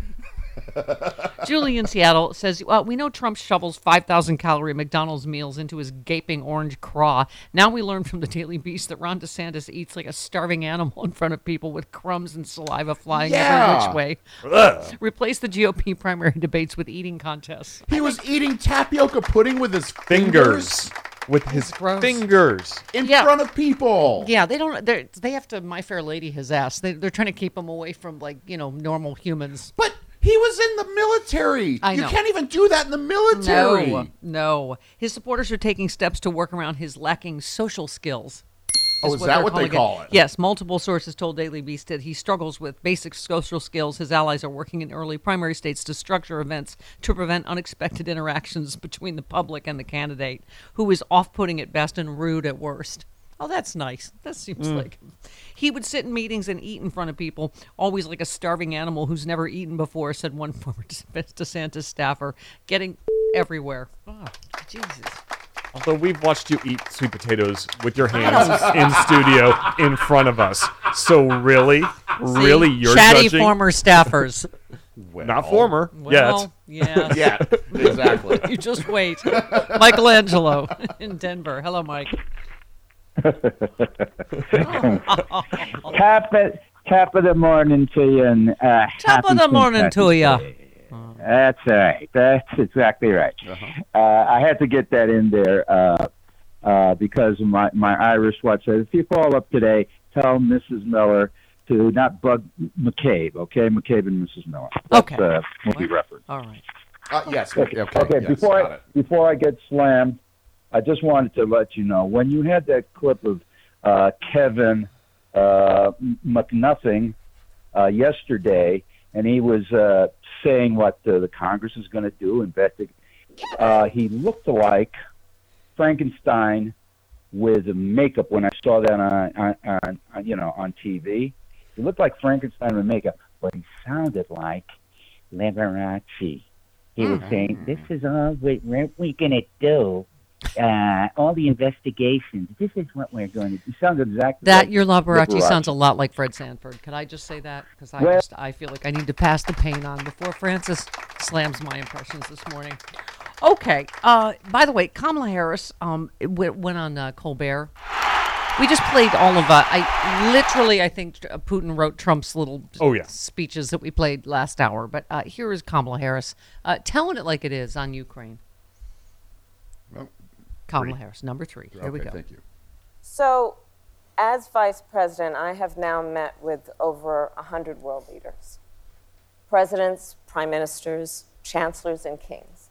Julie in Seattle says, uh, We know Trump shovels 5,000 calorie McDonald's meals into his gaping orange craw. Now we learn from the Daily Beast that Ron DeSantis eats like a starving animal in front of people with crumbs and saliva flying every which way. Ugh. Replace the GOP primary debates with eating contests. He was eating tapioca pudding with his fingers, Fingers. With his gross. fingers. in Yeah. front of people. Yeah, they don't. They have to. My Fair Lady his ass. They, they're trying to keep him away from like you know normal humans. But he was in the military. I you can't even do that in the military. No, no. His supporters are taking steps to work around his lacking social skills. Oh, is that what they call it? Yes, multiple sources told Daily Beast that he struggles with basic social skills. His allies are working in early primary states to structure events to prevent unexpected interactions between the public and the candidate, who is off-putting at best and rude at worst. Oh, that's nice. That seems Mm. like he would sit in meetings and eat in front of people, always like a starving animal who's never eaten before, said one former DeSantis staffer, getting everywhere. Oh, Jesus. Although we've watched you eat sweet potatoes with your hands in studio in front of us. So really, really, you're chatty judging? former staffers. Not former Well, yet. yes. Yeah, exactly. you just wait. Michelangelo in Denver. Hello, Mike. top of top of the morning to you, and uh, Top of the morning to you. Patrick's That's right. That's exactly right. Uh, I had to get that in there uh, uh, because my, my Irish watch says, if you call up today, tell Mrs. Miller to not bug McCabe, okay? McCabe and Mrs. Miller. That's Okay. uh, movie reference. All right. Uh, yes. Okay, Okay. okay, yes, before I, before I get slammed, I just wanted to let you know when you had that clip of uh, Kevin uh, McNothing uh, yesterday, and he was uh, saying what uh, the Congress is going to do, investigate. Uh, he looked like Frankenstein with makeup when I saw that on, on, on, on you know on TV. He looked like Frankenstein with makeup, but he sounded like Liberace. He was saying, "This is all we, what we're going to do. Uh, all the investigations. This is what we're going to." do. He sounded exactly That like your Liberace Liberace. sounds a lot like Fred Sanford. Could I just say that? Because I Well- just I feel like I need to pass the pain on before Francis slams my impressions this morning. Okay. Uh, by the way, Kamala Harris um it went, went on uh, Colbert. We just played all of uh, I literally I think uh, Putin wrote Trump's little Oh, yeah. speeches that we played last hour. But uh, here is Kamala Harris uh, telling it like it is on Ukraine. Well, Kamala three. Harris, number three. Here we go. Thank you. So, as vice president, I have now met with over 100 world leaders presidents, prime ministers, chancellors, and kings.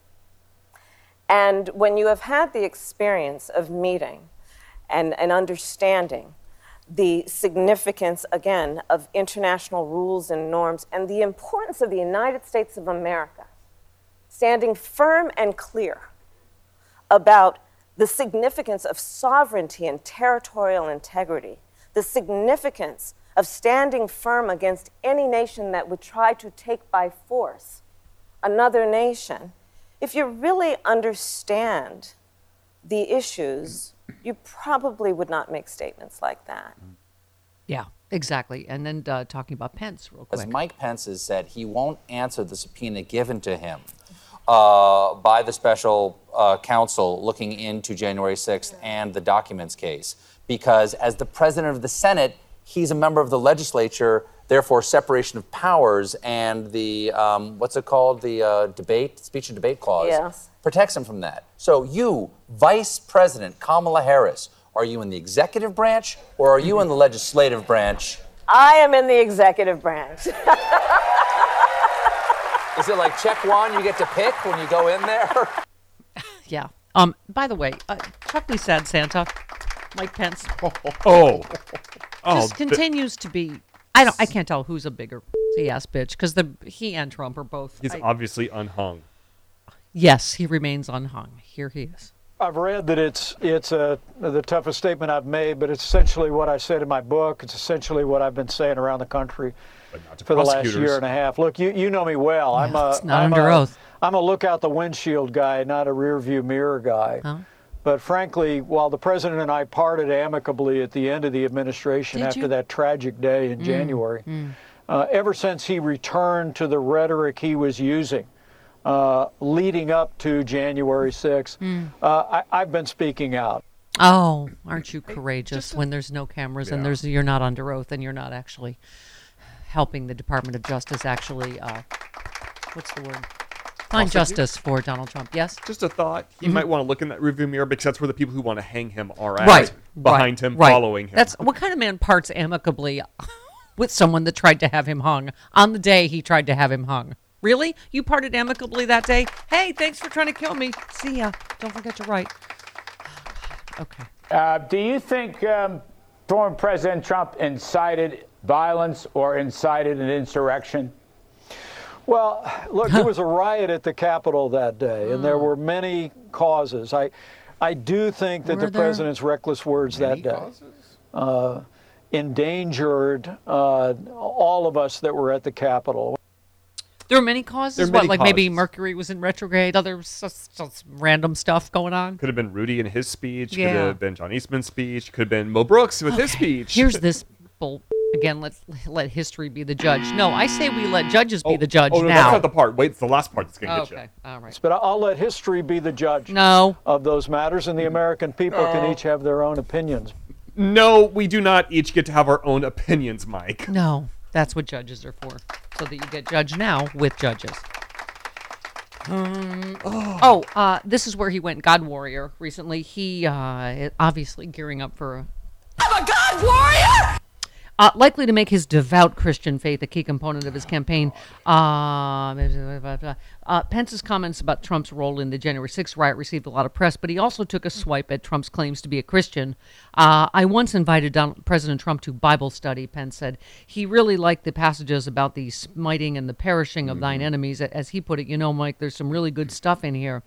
And when you have had the experience of meeting and, and understanding the significance, again, of international rules and norms and the importance of the United States of America standing firm and clear about the significance of sovereignty and territorial integrity, the significance of standing firm against any nation that would try to take by force another nation. If you really understand the issues, you probably would not make statements like that. Yeah, exactly. And then uh, talking about Pence real quick. As. Mike Pence has said, he won't answer the subpoena given to him uh, by the special uh, counsel looking into January 6th and the documents case, because as the president of the Senate, he's a member of the legislature. Therefore, separation of powers and the um, what's it called, the uh, debate, speech and debate clause, Yes. protects him from that. So, you, Vice President Kamala Harris, are you in the executive branch or are you in the legislative branch? I am in the executive branch. Is it like check one, you get to pick when you go in there? Yeah. Um. By the way, uh, Chuck Lee Sad Santa, Mike Pence. Oh. Oh, just the- continues to be. I don't. I can't tell who's a bigger ass bitch because the he and Trump are both. He's I- obviously unhung. yes, he remains unhung. Here he is. I've read that it's it's uh, the toughest statement I've made, but it's essentially what I said in my book. It's essentially what I've been saying around the country to for the last year and a half. Look, you you know me well. I'm a it's not I'm under a- oath. I'm a look out the windshield guy, not a rear view mirror guy. Huh? But frankly, while the president and I parted amicably at the end of the administration Did after you? that tragic day in Mm, January, mm. uh, ever since he returned to the rhetoric he was using uh, leading up to January 6th, Mm. uh, I, I've been speaking out. Oh, aren't you courageous when there's no cameras and there's you're not under oath and you're not actually helping the Department of Justice actually uh, what's the word? Find Prosecute? justice for Donald Trump. Yes. Just a thought. He Mhm. might want to look in that rearview mirror because that's where the people who want to hang him are at. Right. Behind right, him, right. following him. That's what kind of man parts amicably with someone that tried to have him hung on the day he tried to have him hung. Really? You parted amicably that day? Hey, thanks for trying to kill me. See ya. Don't forget to write. Okay. Uh, do you think um, former President Trump incited violence or incited an insurrection? Well, look, there was a riot at the Capitol that day, and there were many causes. I, I do think that Were the president's reckless words that day uh, endangered uh, all of us that were at the Capitol. There are many causes. There are what, many like maybe. Mercury was in retrograde, other s- s- s- random stuff going on. Could have been Rudy in his speech. Yeah. Could have been John Eastman's speech. Could have been Mo Brooks with his speech. Here's this bull. Again, let's let history be the judge. No, I say we let judges be Oh, the judge oh, no, now. that's not the part. Wait, it's the last part that's going to get you. okay, all right. But I'll let history be the judge No. of those matters, and the American people No. can each have their own opinions. No, we do not each get to have our own opinions, Mike. No, that's what judges are for, so that you get judged now with judges. Um, oh, uh, this is where he went God Warrior recently. He uh, obviously gearing up for a I'm a God warrior! Uh, likely to make his devout Christian faith a key component of his campaign. Uh, uh, Pence's comments about Trump's role in the January 6th riot received a lot of press, but he also took a swipe at Trump's claims to be a Christian. Uh, I once invited Donald, President Trump to Bible study, Pence said. He really liked the passages about the smiting and the perishing of thine enemies. As he put it, you know, Mike, there's some really good stuff in here.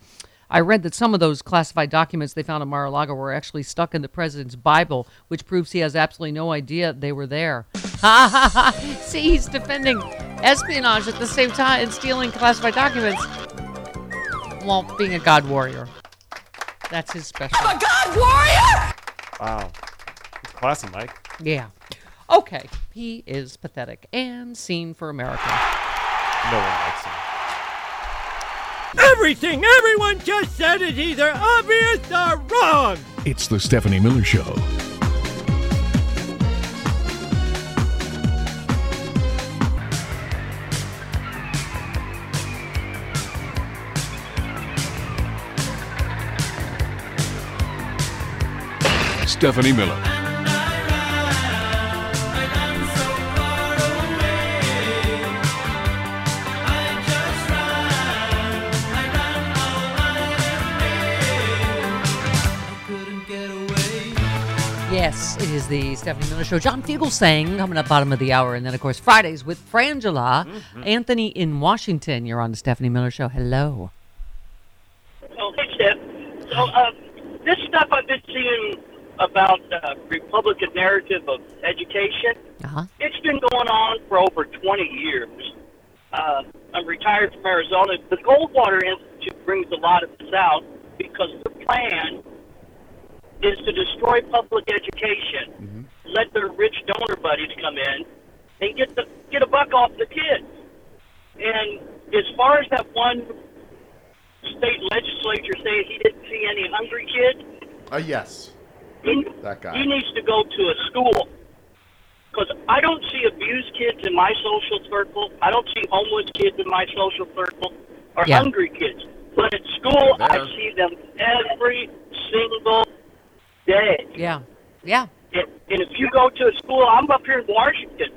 I read that some of those classified documents they found in Mar-a-Lago were actually stuck in the president's Bible, which proves he has absolutely no idea they were there. See, he's defending espionage at the same time and stealing classified documents while being a God warrior. That's his special. I'm a God warrior! Wow. It's classy, Mike. Yeah. Okay. He is pathetic and seen for America. No one likes him. Everything everyone just said is either obvious or wrong. It's the Stephanie Miller Show. Stephanie Miller. Yes, it is the Stephanie Miller Show. John Fugelsang coming up bottom of the hour. And then, of course, Fridays with Frangela. Anthony in Washington. You're on the Stephanie Miller Show. Hello. Oh, hey, Steph. So, uh, this stuff I've been seeing about uh, Republican narrative of education, Uh-huh. it's been going on for over 20 years. Uh, I'm retired from Arizona. The Goldwater Institute brings a lot of this out because the plan is to destroy public education, let their rich donor buddies come in, and get the get a buck off the kids. And as far as that one state legislature saying he didn't see any hungry kids, Uh, yes. he, That guy. he needs to go to a school. Because I don't see abused kids in my social circle. I don't see homeless kids in my social circle or Yeah. hungry kids. But at school, I see them every single day. Yeah. Yeah. And, and if you go to a school, I'm up here in Washington,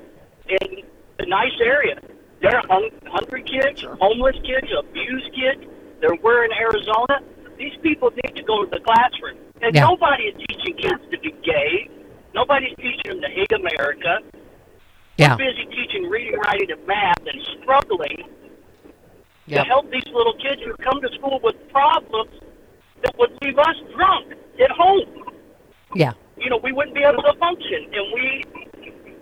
in a nice area. There are hung, hungry kids, homeless kids, abused kids. They're we're in Arizona. These people need to go to the classroom. And Yeah. nobody is teaching kids to be gay. Nobody's teaching them to hate America. Yeah. We're busy teaching reading, writing, and math and struggling Yep. to help these little kids who come to school with problems that would leave us drunk at home Yeah. you know, we wouldn't be able to function. And we,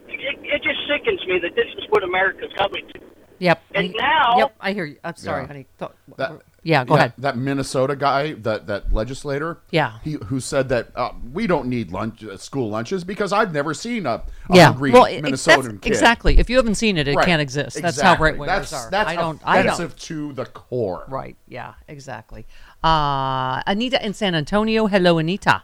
it, it just sickens me that this is what America's coming to. Yep. And I- now- Yep. I hear you. I'm sorry, Yeah. honey. Th- That, yeah, go ahead. That Minnesota guy, that that legislator, Yeah. he who said that uh, we don't need lunch uh, school lunches because I've never seen a, a yeah. hungry well, it- Minnesotan kid. exactly. If you haven't seen it, it Right. can't exist. That's how Exactly. right wingers That's- are. That's I don't. I don't. offensive to the core. Right. Yeah. Exactly. Uh, Anita in San Antonio. Hello, Anita.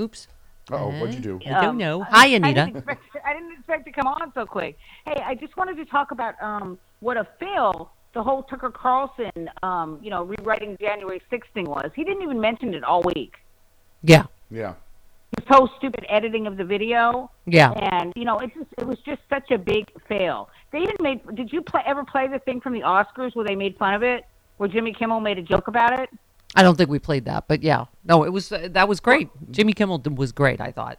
Oops. Uh-oh, what'd you do? I don't Um, know. I- Hi, I Anita. didn't, expect, I didn't expect to come on so quick. Hey, I just wanted to talk about um, what a fail the whole Tucker Carlson, um, you know, rewriting January 6th thing was. He didn't even mention it all week. Yeah. Yeah. His whole stupid editing of the video. Yeah. And you know, it just it was just such a big fail. They even made. Did you play ever play the thing from the Oscars where they made fun of it, where Jimmy Kimmel made a joke about it? I don't think we played that, but yeah. No, it was uh, that was great. Jimmy Kimmel was great. I thought.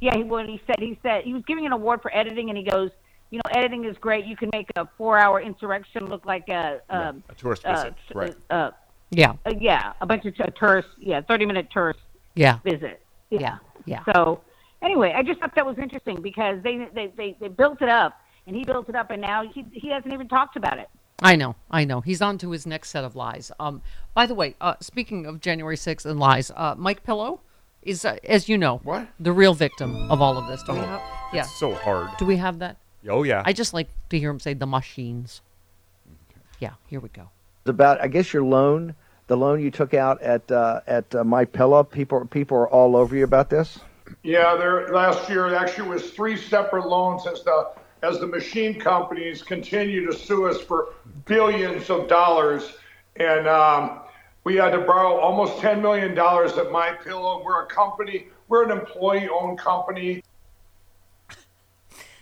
Yeah, he, when he said he said he was giving an award for editing, and he goes, you know, editing is great. You can make a four-hour insurrection look like a um, a tourist uh, visit, t- right. Uh, Yeah. uh, yeah, a bunch of t- tourists. Yeah, thirty-minute tourist Yeah. visit. Yeah. Yeah. So anyway, I just thought that was interesting because they they they, they built it up, and he built it up, and now he he hasn't even talked about it. I know, I know. He's on to his next set of lies. Um, by the way, uh, speaking of January 6th and lies, uh, Mike Pillow is, uh, as you know, what the real victim of all of this. Do we Oh, have? Yeah. it's so hard. Do we have that? Oh, yeah. I just like to hear him say the machines. Yeah. Here we go. It's about I guess your loan, the loan you took out at uh, at uh, My Pillow. People people are all over you about this. Yeah, there last year actually was three separate loans as the as the machine companies continue to sue us for billions of dollars. And um, we had to borrow almost $10 million at My Pillow. We're a company, we're an employee owned company.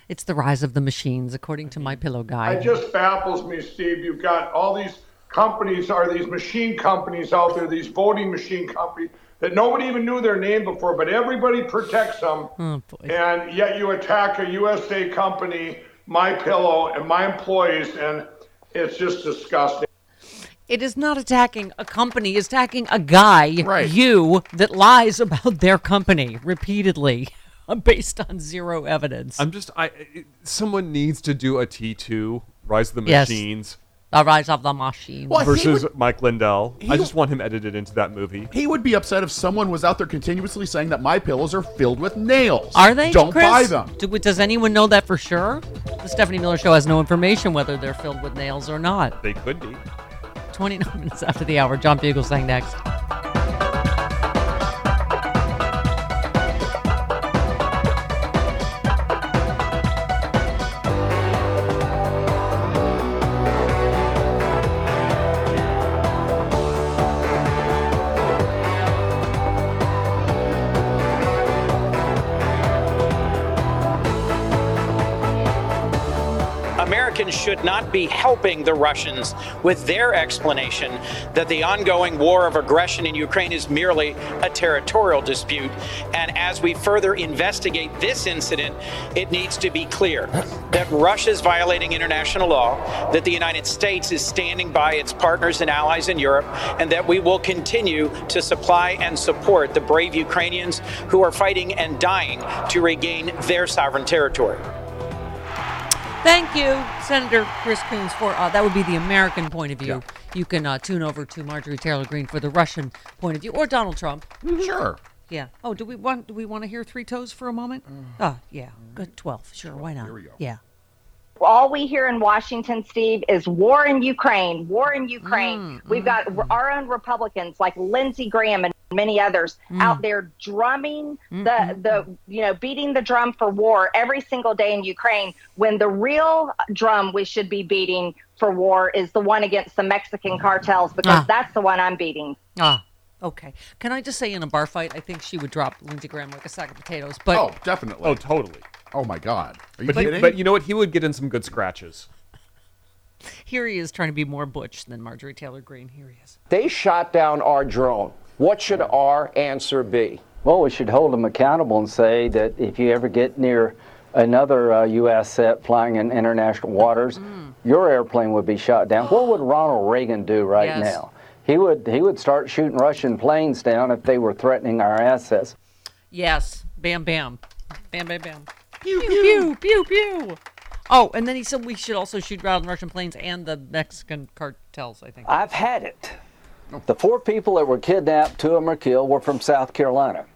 It's the rise of the machines, according to my pillow guy. It just baffles me, Steve. You've got all these companies, are these machine companies out there, these voting machine companies that nobody even knew their name before, but everybody protects them. Oh, And yet you attack a USA company, My Pillow, and my employees, and it's just disgusting. It is not attacking a company, it's attacking a guy, you, that lies about their company repeatedly based on zero evidence. I'm just I. It, someone needs to do a T2 Rise of the Yes. Machines. The rise of the machine. Well, he versus would- Mike Lindell. I he- just want him edited into that movie. He would be upset if someone was out there continuously saying that my pillows are filled with nails. Are they? Don't Chris? buy them. Do, does anyone know that for sure? The Stephanie Miller Show has no information whether they're filled with nails or not. They could be. 29 minutes after the hour. John Fugelsang next. Americans should not be helping the Russians with their explanation that the ongoing war of aggression in Ukraine is merely a territorial dispute. And as we further investigate this incident, it needs to be clear that Russia is violating international law, that the United States is standing by its partners and allies in Europe, and that we will continue to supply and support the brave Ukrainians who are fighting and dying to regain their sovereign territory. Thank you, Senator Chris Coons, for uh, that would be the American point of view. You can uh, tune over to Marjorie Taylor Greene for the Russian point of view, or Donald Trump. Sure. Yeah. Oh, do we want do we want to hear Three Toes for a moment? Oh, yeah. Good. Twelve. Sure. Why not? Here we go. Yeah. All we hear in Washington, Steve, is war in Ukraine, war in Ukraine. Mm, We've got mm, mm. our own Republicans like Lindsey Graham and many others out there drumming the the you know beating the drum for war every single day in Ukraine when the real drum we should be beating for war is the one against the Mexican cartels because Ah. that's the one I'm beating. Ah. Okay. Can I just say, in a bar fight, I think she would drop Lindsey Graham like a sack of potatoes. But oh, definitely. Oh, totally. Oh my God. Are you But, kidding? but you know what? He would get in some good scratches. here he is trying to be more butch than Marjorie Taylor Greene. Here he is. They shot down our drone. What should our answer be? Well, we should hold them accountable and say that if you ever get near another uh, U.S. set flying in international waters, your airplane would be shot down. What would Ronald Reagan do right Yes. now? He would he would start shooting Russian planes down if they were threatening our assets. Yes. Bam, bam. Bam, bam, bam. Pew, pew, pew, pew, pew. Oh, and then he said we should also shoot down Russian planes and the Mexican cartels, I think. I've had it. The four people that were kidnapped, two of them were killed, were from South Carolina.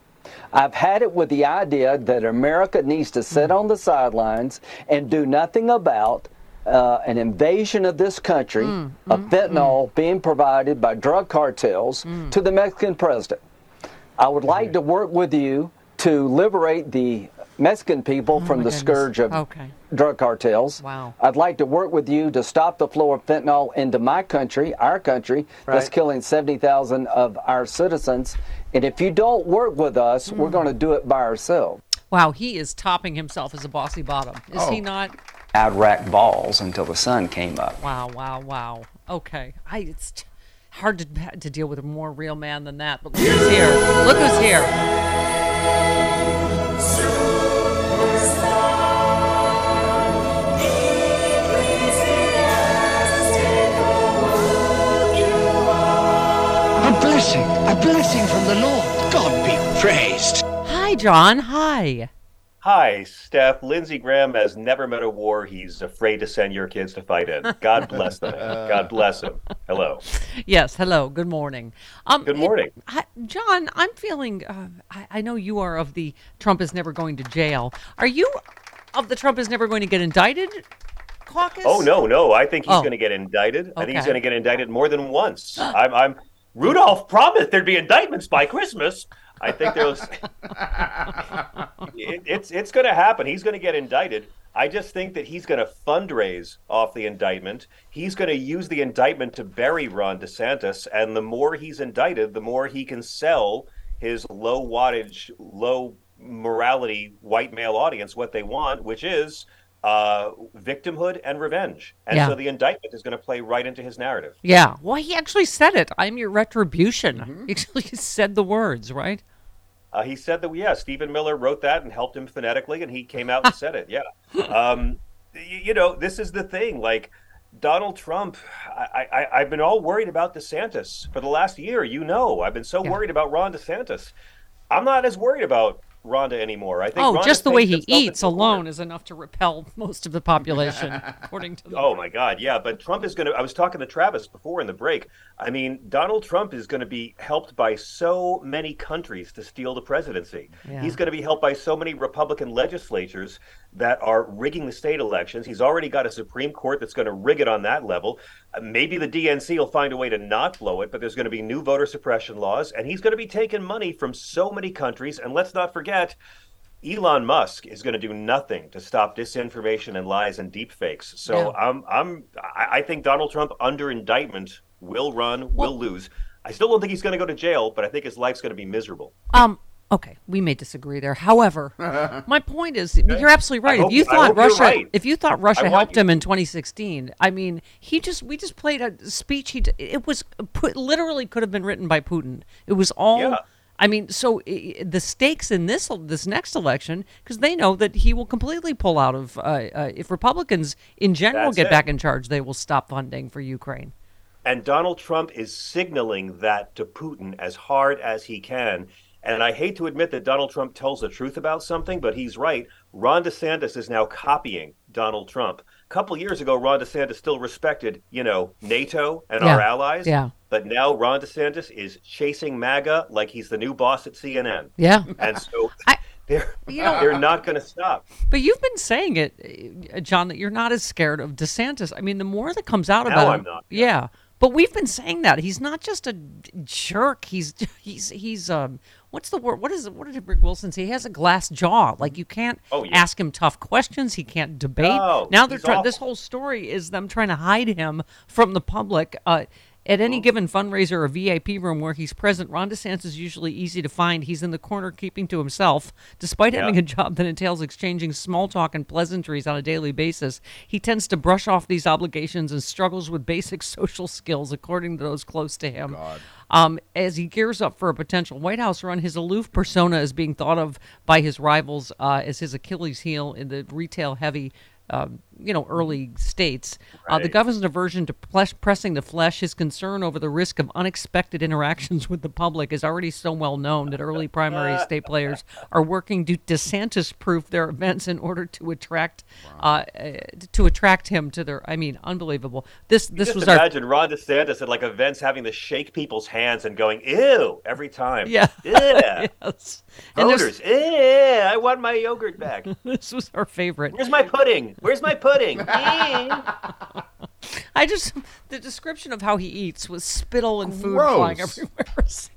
I've had it with the idea that America needs to sit on the sidelines and do nothing about uh, an invasion of this country mm, of mm, fentanyl mm. being provided by drug cartels to the Mexican president. I would like to work with you to liberate the Mexican people from the goodness. scourge of Okay. drug cartels. Wow. I'd like to work with you to stop the flow of fentanyl into my country, our country, that's killing 70,000 of our citizens. And if you don't work with us, we're Hmm. going to do it by ourselves. Wow, he is topping himself as a bossy bottom. Is he Oh. not? I'd rack balls until the sun came up. Wow, wow, wow. Okay. I, it's t- hard to, to deal with a more real man than that. But look who's here. Look who's here. Blessing, a blessing from the Lord. God be praised. Hi, John. Hi. Hi, Steph. Lindsey Graham has never met a war he's afraid to send your kids to fight in. God bless them. God bless him. Hello. Yes, hello. Good morning. Um, Good morning. I, John, I'm feeling. Uh, I, I know you are of the Trump is never going to jail. Are you of the Trump is never going to get indicted caucus? Oh no, no. I think he's Oh. going to get indicted. I think he's going to get indicted more than once. I'm, I'm. Rudolph promised there'd be indictments by Christmas. I think there's. it, it's it's going to happen. He's going to get indicted. I just think that he's going to fundraise off the indictment. He's going to use the indictment to bury Ron DeSantis. And the more he's indicted, the more he can sell his low wattage, low morality white male audience what they want, which is uh, victimhood and revenge. And Yeah. so the indictment is going to play right into his narrative. Yeah. Well, he actually said it. I'm your retribution. Mm-hmm. He actually said the words, right? Uh, he said that, yeah, Stephen Miller wrote that and helped him phonetically, and he came out and said it. Yeah. Um, y- you know, this is the thing. Like, Donald Trump, I, I, I've been all worried about DeSantis for the last year. You know, I've been so worried about Ron DeSantis. I'm not as worried about Rhonda anymore. I think Oh, Ron just the way he eats alone is enough to repel most of the population, according to the. Oh my God, yeah. But Trump is going to. I was talking to Travis before in the break. I mean, Donald Trump is going to be helped by so many countries to steal the presidency. Yeah. He's going to be helped by so many Republican legislatures that are rigging the state elections. He's already got a Supreme Court that's going to rig it on that level. Uh, maybe the DNC will find a way to not blow it, but there's going to be new voter suppression laws, and he's going to be taking money from so many countries. And let's not forget. Elon Musk is going to do nothing to stop disinformation and lies and deepfakes. So Yeah. I'm, I'm, I I think Donald Trump under indictment will run, will lose. I still don't think he's going to go to jail, but I think his life's going to be miserable. Um. Okay, we may disagree there. However, my point is, you're absolutely right. Hope- if you thought Russia, right. if you thought Russia helped you- him in 2016, I mean, he just we just played a speech. He it was put literally could have been written by Putin. It was all. Yeah. I mean, so the stakes in this this next election, because they know that he will completely pull out of. Uh, uh, if Republicans in general That's get it. back in charge, they will stop funding for Ukraine. And Donald Trump is signaling that to Putin as hard as he can. And I hate to admit that Donald Trump tells the truth about something, but he's right. Ron DeSantis is now copying Donald Trump. A couple years ago, Ron DeSantis still respected, you know, NATO and our allies. Yeah. But now Ron DeSantis is chasing MAGA like he's the new boss at CNN. Yeah. And so they're, You know- they're not going to stop. But you've been saying it, uh, John, that you're not as scared of DeSantis. I mean, the more that comes out Now about I'm him, not, yeah. But we've been saying that he's not just a jerk. He's he's he's um. What's the word? What is it? What did Rick Wilson say? He has a glass jaw. Like you can't Oh, yeah. ask him tough questions. He can't debate. No, now they're trying. This whole story is them trying to hide him from the public. Uh, at any given fundraiser or VIP room where he's present, Ron DeSantis is usually easy to find. He's in the corner keeping to himself. Despite having a job that entails exchanging small talk and pleasantries on a daily basis, he tends to brush off these obligations and struggles with basic social skills, according to those close to him. Um, as he gears up for a potential White House run, his aloof persona is being thought of by his rivals uh, as his Achilles heel in the retail heavy. Um, you know, early states. Uh, the Right. governor's aversion to pressing the flesh, his concern over the risk of unexpected interactions with the public is already so well known that early primary state players are working to DeSantis-proof their events in order to attract uh, uh, to attract him to their. I mean, unbelievable. This this Just was our imagine Ron DeSantis at like events having to shake people's hands and going "ew" every time. Yeah. Yeah. yes. Voters, eh, I want my yogurt back. this was our favorite. Where's my pudding? Where's my pudding? I just the description of how he eats was spittle and food flying Gross. everywhere.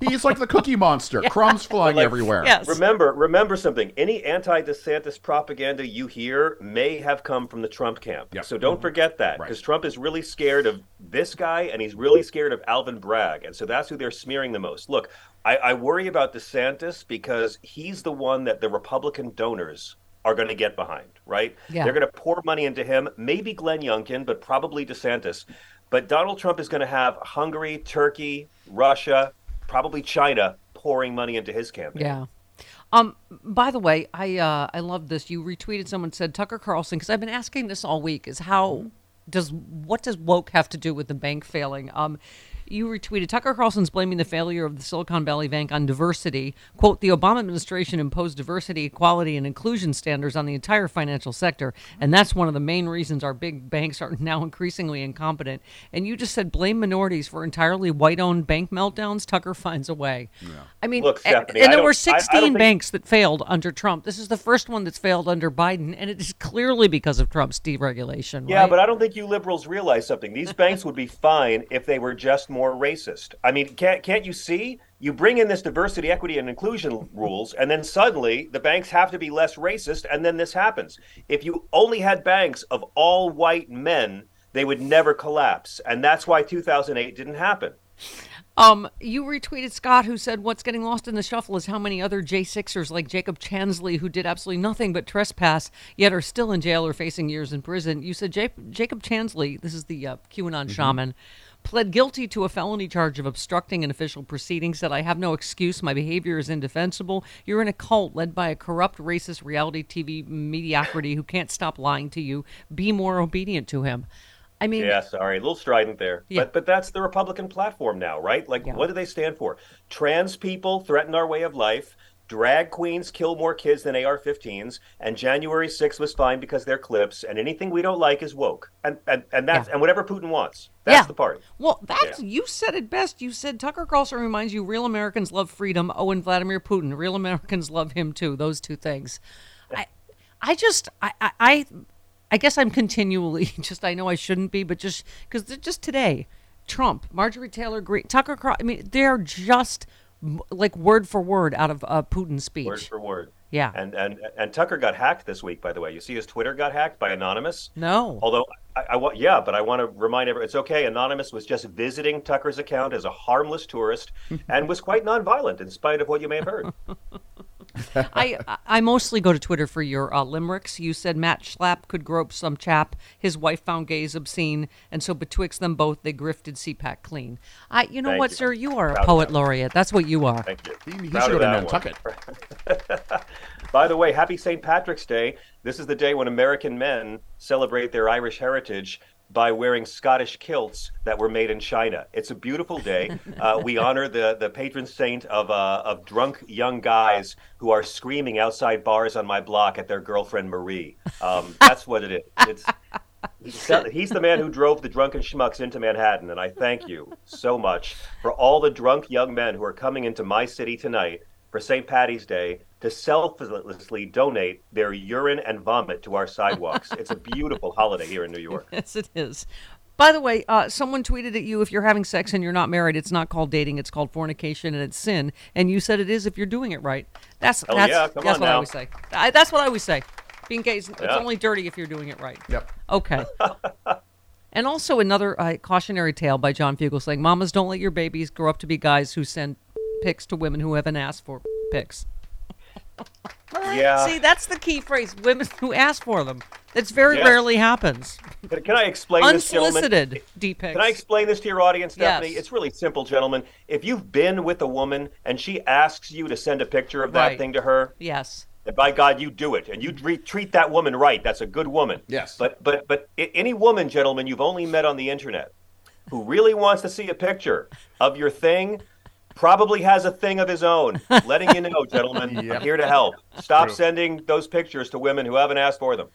He's like the Cookie Monster, crumbs flying Like, everywhere. Remember, remember something. Any anti-DeSantis propaganda you hear may have come from the Trump camp. So don't mm-hmm. forget that, because Trump is really scared of this guy, and he's really scared of Alvin Bragg, and so that's who they're smearing the most. Look, I, I worry about DeSantis because he's the one that the Republican donors are going to get behind, right? Yeah. They're going to pour money into him, maybe Glenn Youngkin, but probably DeSantis. But Donald Trump is going to have Hungary, Turkey, Russia, probably China pouring money into his campaign. Yeah. Um. By the way, I uh, I love this. You retweeted someone said Tucker Carlson because I've been asking this all week. Is how does what does woke have to do with the bank failing? Um. You retweeted Tucker Carlson's blaming the failure of the Silicon Valley Bank on diversity. Quote, the Obama administration imposed diversity, equality, and inclusion standards on the entire financial sector. And that's one of the main reasons our big banks are now increasingly incompetent. And you just said blame minorities for entirely white owned bank meltdowns. Tucker finds a way. I mean, Look, Stephanie, and I there don't- were I- I 16 think- banks that failed under Trump. This is the first one that's failed under Biden, and it is clearly because of Trump's deregulation. Yeah, right? but I don't think you liberals realize something. These banks would be fine if they were just more racist. I mean, can't can't you see You bring in this diversity, equity, and inclusion rules, and then suddenly the banks have to be less racist, and then this happens. If you only had banks of all white men, they would never collapse. And that's why 2008 didn't happen. Um, you retweeted Scott, who said, "What's getting lost in the shuffle is how many other J6ers like Jacob Chansley, who did absolutely nothing but trespass, yet are still in jail or facing years in prison." You said Ja- Jacob Chansley, this is the uh, QAnon shaman, pled guilty to a felony charge of obstructing an official proceeding. Said, "I have no excuse. My behavior is indefensible. You're in a cult led by a corrupt, racist reality TV mediocrity who can't stop lying to you. Be more obedient to him." I mean, yeah, sorry, a little strident there. Yeah. But but that's the Republican platform now, right? Like, what do they stand for? Trans people threaten our way of life. Drag queens kill more kids than AR-15s, and January 6th was fine because they're clips, and anything we don't like is woke, and and, and that's and whatever Putin wants, that's Yeah. the party. Well, that's you said it best. You said Tucker Carlson reminds you real Americans love freedom. Oh, and Vladimir Putin, real Americans love him too. Those two things. I, I just, I, I, I, I guess I'm continually just. I know I shouldn't be, but just because just today, Trump, Marjorie Taylor Greene, Tucker Carlson. I mean, they're just like word for word out of uh, Putin's speech. Word for word. Yeah. And and and Tucker got hacked this week, by the way. You see his Twitter got hacked by Anonymous. No. Although I, I wa- yeah, but I want to remind everyone it's okay. Anonymous was just visiting Tucker's account as a harmless tourist and was quite nonviolent in spite of what you may have heard. I I mostly go to Twitter for your uh, limericks. You said Matt Schlapp could grope some chap. His wife found gays obscene, and so betwixt them both, they grifted CPAC clean. I, you know Thank what, you. sir? You are Proud a poet laureate. That's what you are. Thank you. He, Proud should of go to that Nantucket. one. By the way, happy St. Patrick's Day. This is the day when American men celebrate their Irish heritage by wearing Scottish kilts that were made in China. It's a beautiful day. Uh, we honor the, the patron saint of, uh, of drunk young guys who are screaming outside bars on my block at their girlfriend Marie. Um, that's what it is. It's, he's, he's the man who drove the drunken schmucks into Manhattan, and I thank you so much for all the drunk young men who are coming into my city tonight for St. Patty's Day to selflessly donate their urine and vomit to our sidewalks. it's a beautiful holiday here in New York. Yes, it is. By the way, uh, someone tweeted at you if you're having sex and you're not married, it's not called dating, it's called fornication and it's sin. And you said it is if you're doing it right. That's Hell that's, yeah, come that's on what I now. always say. I, that's what I always say. Being gay, is, it's only dirty if you're doing it right. Yep. Okay. and also another uh, cautionary tale by John Fugelsang, "Mamas, don't let your babies grow up to be guys who send pics to women who haven't asked for pics." Yeah. See, that's the key phrase: women who ask for them. That's very Yes. rarely happens. Can, can I explain this, gentlemen? Unsolicited deep pics. Can I explain this to your audience, Stephanie? Yes. It's really simple, gentlemen. If you've been with a woman and she asks you to send a picture of that Right. thing to her, Yes. And by God, you do it, and you tre- treat that woman right. That's a good woman. Yes. But but but i- any woman, gentlemen, you've only met on the internet, who really wants to see a picture of your thing, probably has a thing of his own. Letting you know, gentlemen, Yep. I'm here to help. Stop True. sending those pictures to women who haven't asked for them.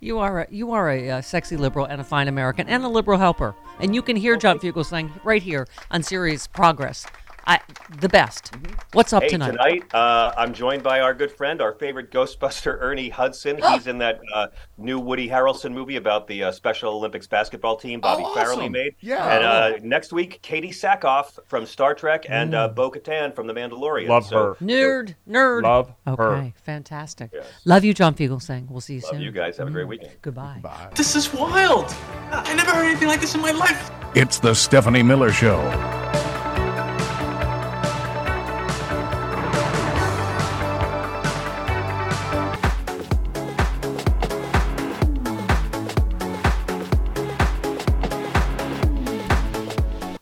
You are a, you are a, uh sexy liberal and a fine American and a liberal helper, and you can hear John Fugelsang right here on Sirius Progress, I the best. What's up Mm-hmm. hey, tonight? uh, I'm joined by our good friend, our favorite Ghostbuster, Ernie Hudson. He's in that uh, new Woody Harrelson movie about the uh, Special Olympics basketball team Bobby Oh, Farrelly made. Yeah. And uh, next week, Katee Sackhoff from Star Trek and uh, Mm. Bo Katan from The Mandalorian. Love So, her. Nerd, nerd. Love okay, her. fantastic. Yes. Love you, John Fugelsang we'll see you Love soon. you guys. Have a great weekend. Goodbye. Bye. This is wild. I never heard anything like this in my life. It's the Stephanie Miller Show.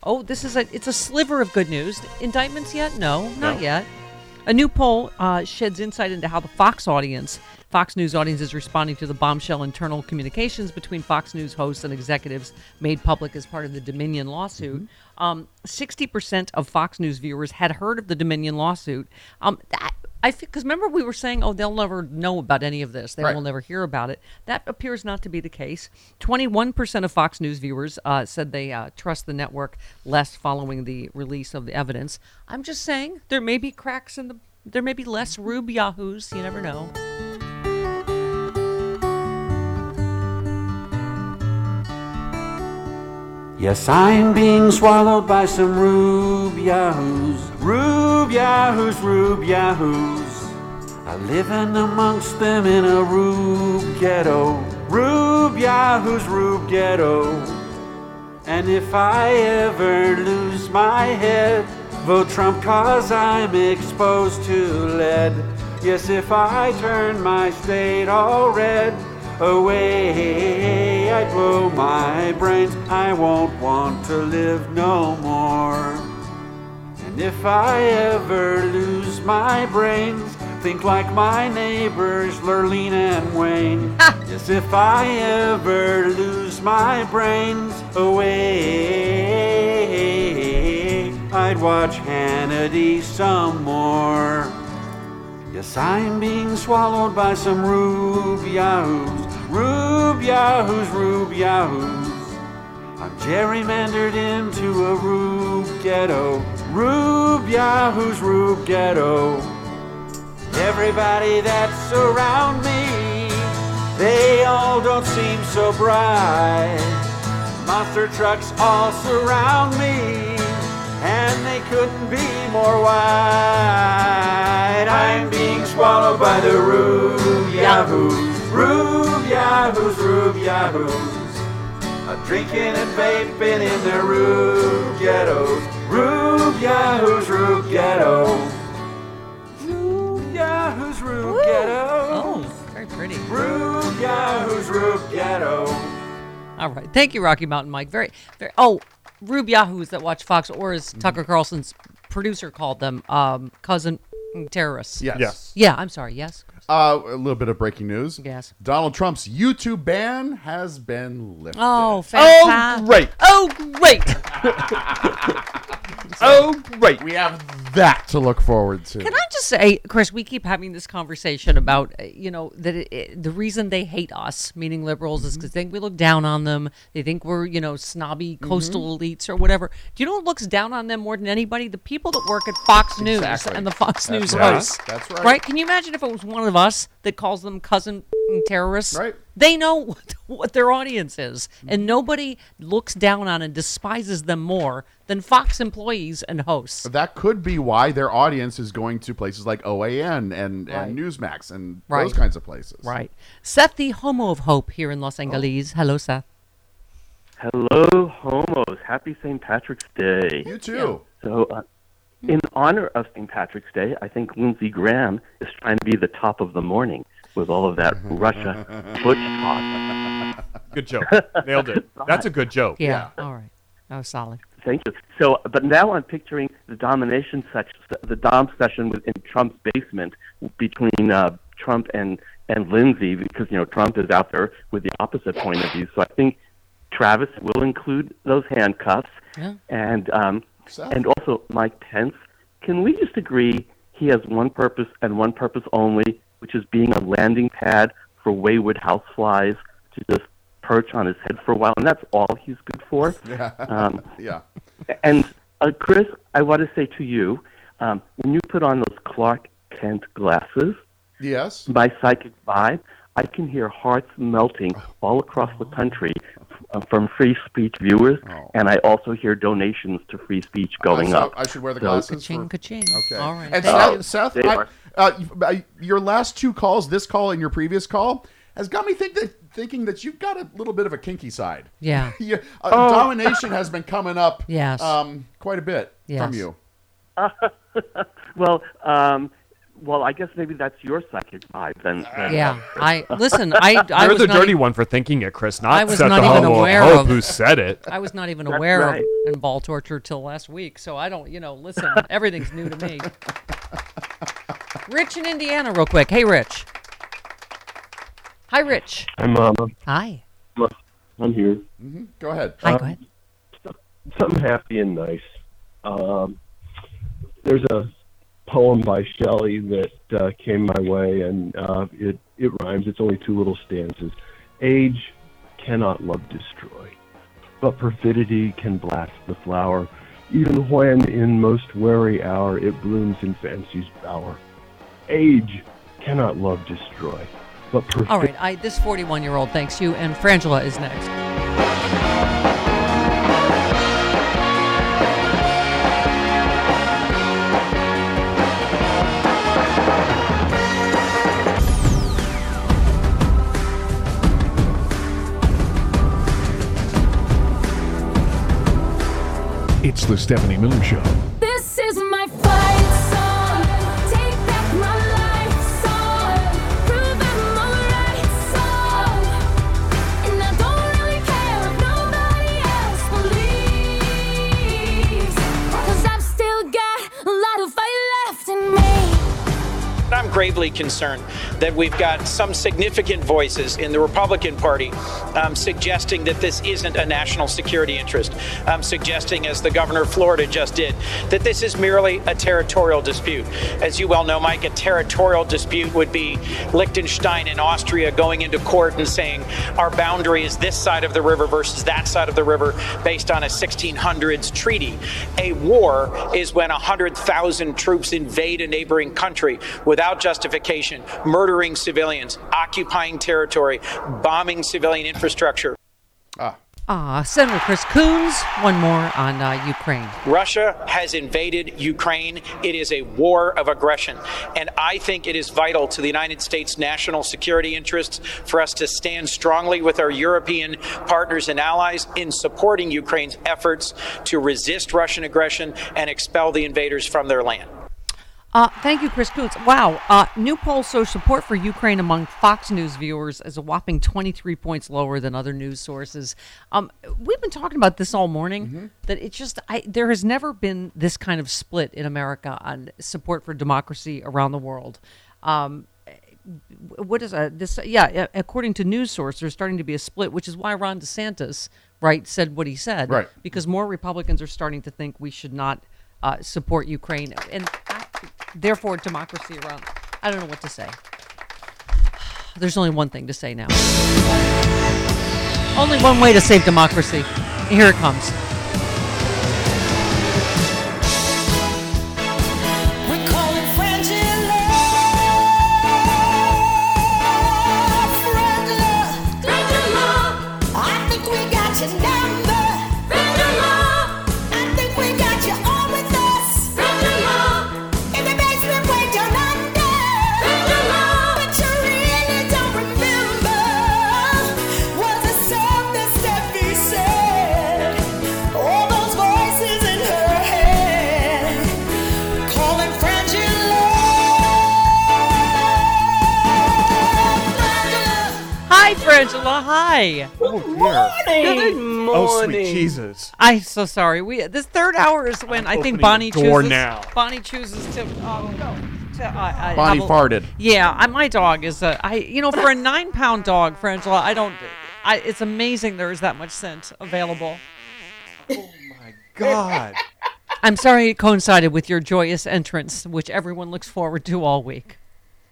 Oh, this is a it's a sliver of good news. Indictments yet? No, not No. yet. A new poll uh, sheds insight into how the Fox audience, Fox News audience, is responding to the bombshell internal communications between Fox News hosts and executives made public as part of the Dominion lawsuit. Um, 60% of Fox News viewers had heard of the Dominion lawsuit. Um, that, I think because remember we were saying, oh, they'll never know about any of this. They Right. will never hear about it. That appears not to be the case. 21% of Fox News viewers uh, said they uh, trust the network less following the release of the evidence. I'm just saying there may be cracks in the. There may be less Rube Yahoos. You never know. Yes, I'm being swallowed by some rube yahoos. Rube yahoos, rube yahoos. I'm living amongst them in a rube ghetto. Rube yahoos, rube ghetto. And if I ever lose my head, vote Trump cause I'm exposed to lead. Yes, if I turn my state all red, away I blow my brains. I won't want to live no more. And if I ever lose my brains, think like my neighbors Lurleen and Wayne. yes, if I ever lose my brains away, I'd watch Hannity some more. Yes, I'm being swallowed by some rube yahoos, rube yahoos, rube yahoos. I'm gerrymandered into a rube ghetto, rube yahoos, rube ghetto. Everybody that's around me, they all don't seem so bright. Monster trucks all surround me, and they couldn't be more wide. I'm being swallowed by the rube yahoos, rube yahoos, rube yahoos. I'm drinking and vaping in the rube ghettos, rube yahoos, rube ghetto. Rube yahoos, rube ghetto. Oh, very pretty. Rube yahoos, rube ghetto. All right. Thank you, Rocky Mountain Mike. Very, very. Oh, Rube Yahoos that watch Fox, or as Mm-hmm. Tucker Carlson's producer called them, um, cousin terrorists. Yes. Yes. Yeah, I'm sorry. Yes. Uh, a little bit of breaking news. Yes. Donald Trump's YouTube ban has been lifted. Oh, fantastic. Oh, great. Oh, great. oh, great. We have that to look forward to. Can I just say, Chris, we keep having this conversation about, uh, you know, that it, it- the reason they hate us, meaning liberals, is because they think we look down on them. They think we're, you know, snobby coastal elites or whatever. Do you know what looks down on them more than anybody? The people that work at Fox News Exactly. and the Fox That's News right. hosts. That's right. Right? Can you imagine if it was one of us that calls them cousin terrorists? Right. They know what, what their audience is, and nobody looks down on and despises them more than Fox employees and hosts. That could be why their audience is going to places like OAN and, Right. and Newsmax and Right. those kinds of places. Right. Seth, the homo of hope here in Los Angeles. Hello, Seth. Hello, homos. Happy St. Patrick's Day. You too. So, uh, in honor of St. Patrick's Day, I think Lindsey Graham is trying to be the top of the morning with all of that Russia butch talk. Good joke. Nailed it. That's a good joke. Yeah. All right. That was solid. Thank you. So, but now I'm picturing the domination section, the dom session within Trump's basement between uh, Trump and and Lindsey, because you know Trump is out there with the opposite point of view. So I think Travis will include those handcuffs, Yeah. and um, So- and also Mike Pence. Can we just agree he has one purpose and one purpose only, which is being a landing pad for wayward houseflies to just perch on his head for a while, and that's all he's good for. Yeah. Um, yeah. and uh, Chris, I want to say to you, um, when you put on those Clark Kent glasses, Yes. my psychic vibe, I can hear hearts melting all across the country uh, from free speech viewers, and I also hear donations to free speech going so up. I should wear the So- glasses. Ka-ching, for- ka-ching. Okay. All right. And Thank you. Seth, Seth I, are. Uh, your last two calls, this call and your previous call, has got me think that, thinking that you've got a little bit of a kinky side. Yeah. yeah uh, Oh. Domination has been coming up. Yes. Um, quite a bit from Yes. you. well, um, well, I guess maybe that's your psychic vibe then. then. Yeah. I listen. I I You're was the not dirty e- one for thinking it, Chris. Not I was Seth not the even aware of who said it. I was not even That's aware right. of in ball torture till last week, so I don't. You know, listen. everything's new to me. Rich in Indiana, real quick. Hey, Rich. Hi, Rich. Hi, Mama. Hi. I'm here. hmm Go ahead. Hi. Go ahead. something happy and nice. Um, there's a poem by Shelley that uh, came my way, and uh, it it rhymes. It's only two little stanzas. Age cannot love destroy, but perfidy can blast the flower, even when in most wary hour it blooms in fancy's bower age cannot love destroy. But perfect. All right, I, this 41 year old thanks you, and Frangela is next. It's the Stephanie Miller Show. Gravely concerned that we've got some significant voices in the Republican Party um, suggesting that this isn't a national security interest, um, suggesting, as the governor of Florida just did, that this is merely a territorial dispute. As you well know, Mike, a territorial dispute would be Liechtenstein and Austria going into court and saying our boundary is this side of the river versus that side of the river based on a 1600s treaty. A war is when 100,000 troops invade a neighboring country without justification, murdering civilians, occupying territory, bombing civilian infrastructure. Ah, Senator Chris Coons, one more on uh, Ukraine. Russia has invaded Ukraine. It is a war of aggression. And I think it is vital to the United States' national security interests for us to stand strongly with our European partners and allies in supporting Ukraine's efforts to resist Russian aggression and expel the invaders from their land. Uh, thank you, Chris Coons. Wow. Uh, new poll shows support for Ukraine among Fox News viewers is a whopping 23 points lower than other news sources. Um, we've been talking about this all morning. That it's just I, there has never been this kind of split in America on support for democracy around the world. Um, what is uh, this? Yeah, according to news source, there's starting to be a split, which is why Ron DeSantis, right, said what he said. Right. Because more Republicans are starting to think we should not uh, support Ukraine, and therefore democracy around. I don't know what to say. There's only one thing to say now. Only one way to save democracy. Here it comes. Frangela. Hi. Oh dear. Good Oh sweet Jesus. I'm so sorry. We this third hour is when I think Bonnie the door chooses. now. Bonnie chooses to oh, go. To, uh, I- Bonnie I- farted. Yeah, I, my dog is a. I you know for a nine pound dog, Frangela, I don't. I, it's amazing there is that much scent available. Oh my God. I'm sorry it coincided with your joyous entrance, which everyone looks forward to all week.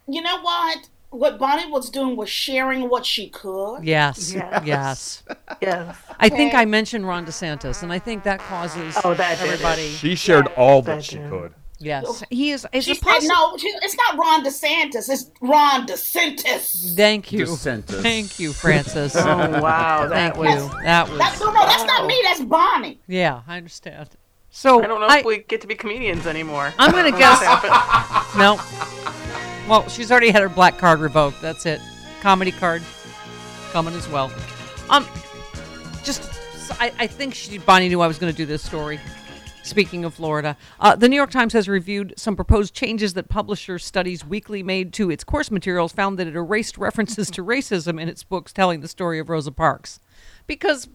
You know what? What Bonnie was doing was sharing what she could. Yes, yes, yes. I think I mentioned Ron DeSantis, and I think that causes Oh, that everybody. She shared all that she could. Yes, he is. Is She it possible? no, she- it's not Ron DeSantis. It's Ron DeSantis. Thank you. DeSantis. Thank you, Frances. Oh, wow, Thank that you. was- That was. That's, no, no, that's not me. That's Bonnie. Yeah, I understand. So I don't know I, if we get to be comedians anymore. I'm gonna When guess. this happens. no. Well, she's already had her black card revoked. That's it. Comedy card coming as well. Um, just I, I think she Bonnie knew I was going to do this story. Speaking of Florida, uh, the New York Times has reviewed some proposed changes that Publisher Studies Weekly made to its course materials. Found that it erased references to racism in its books telling the story of Rosa Parks, because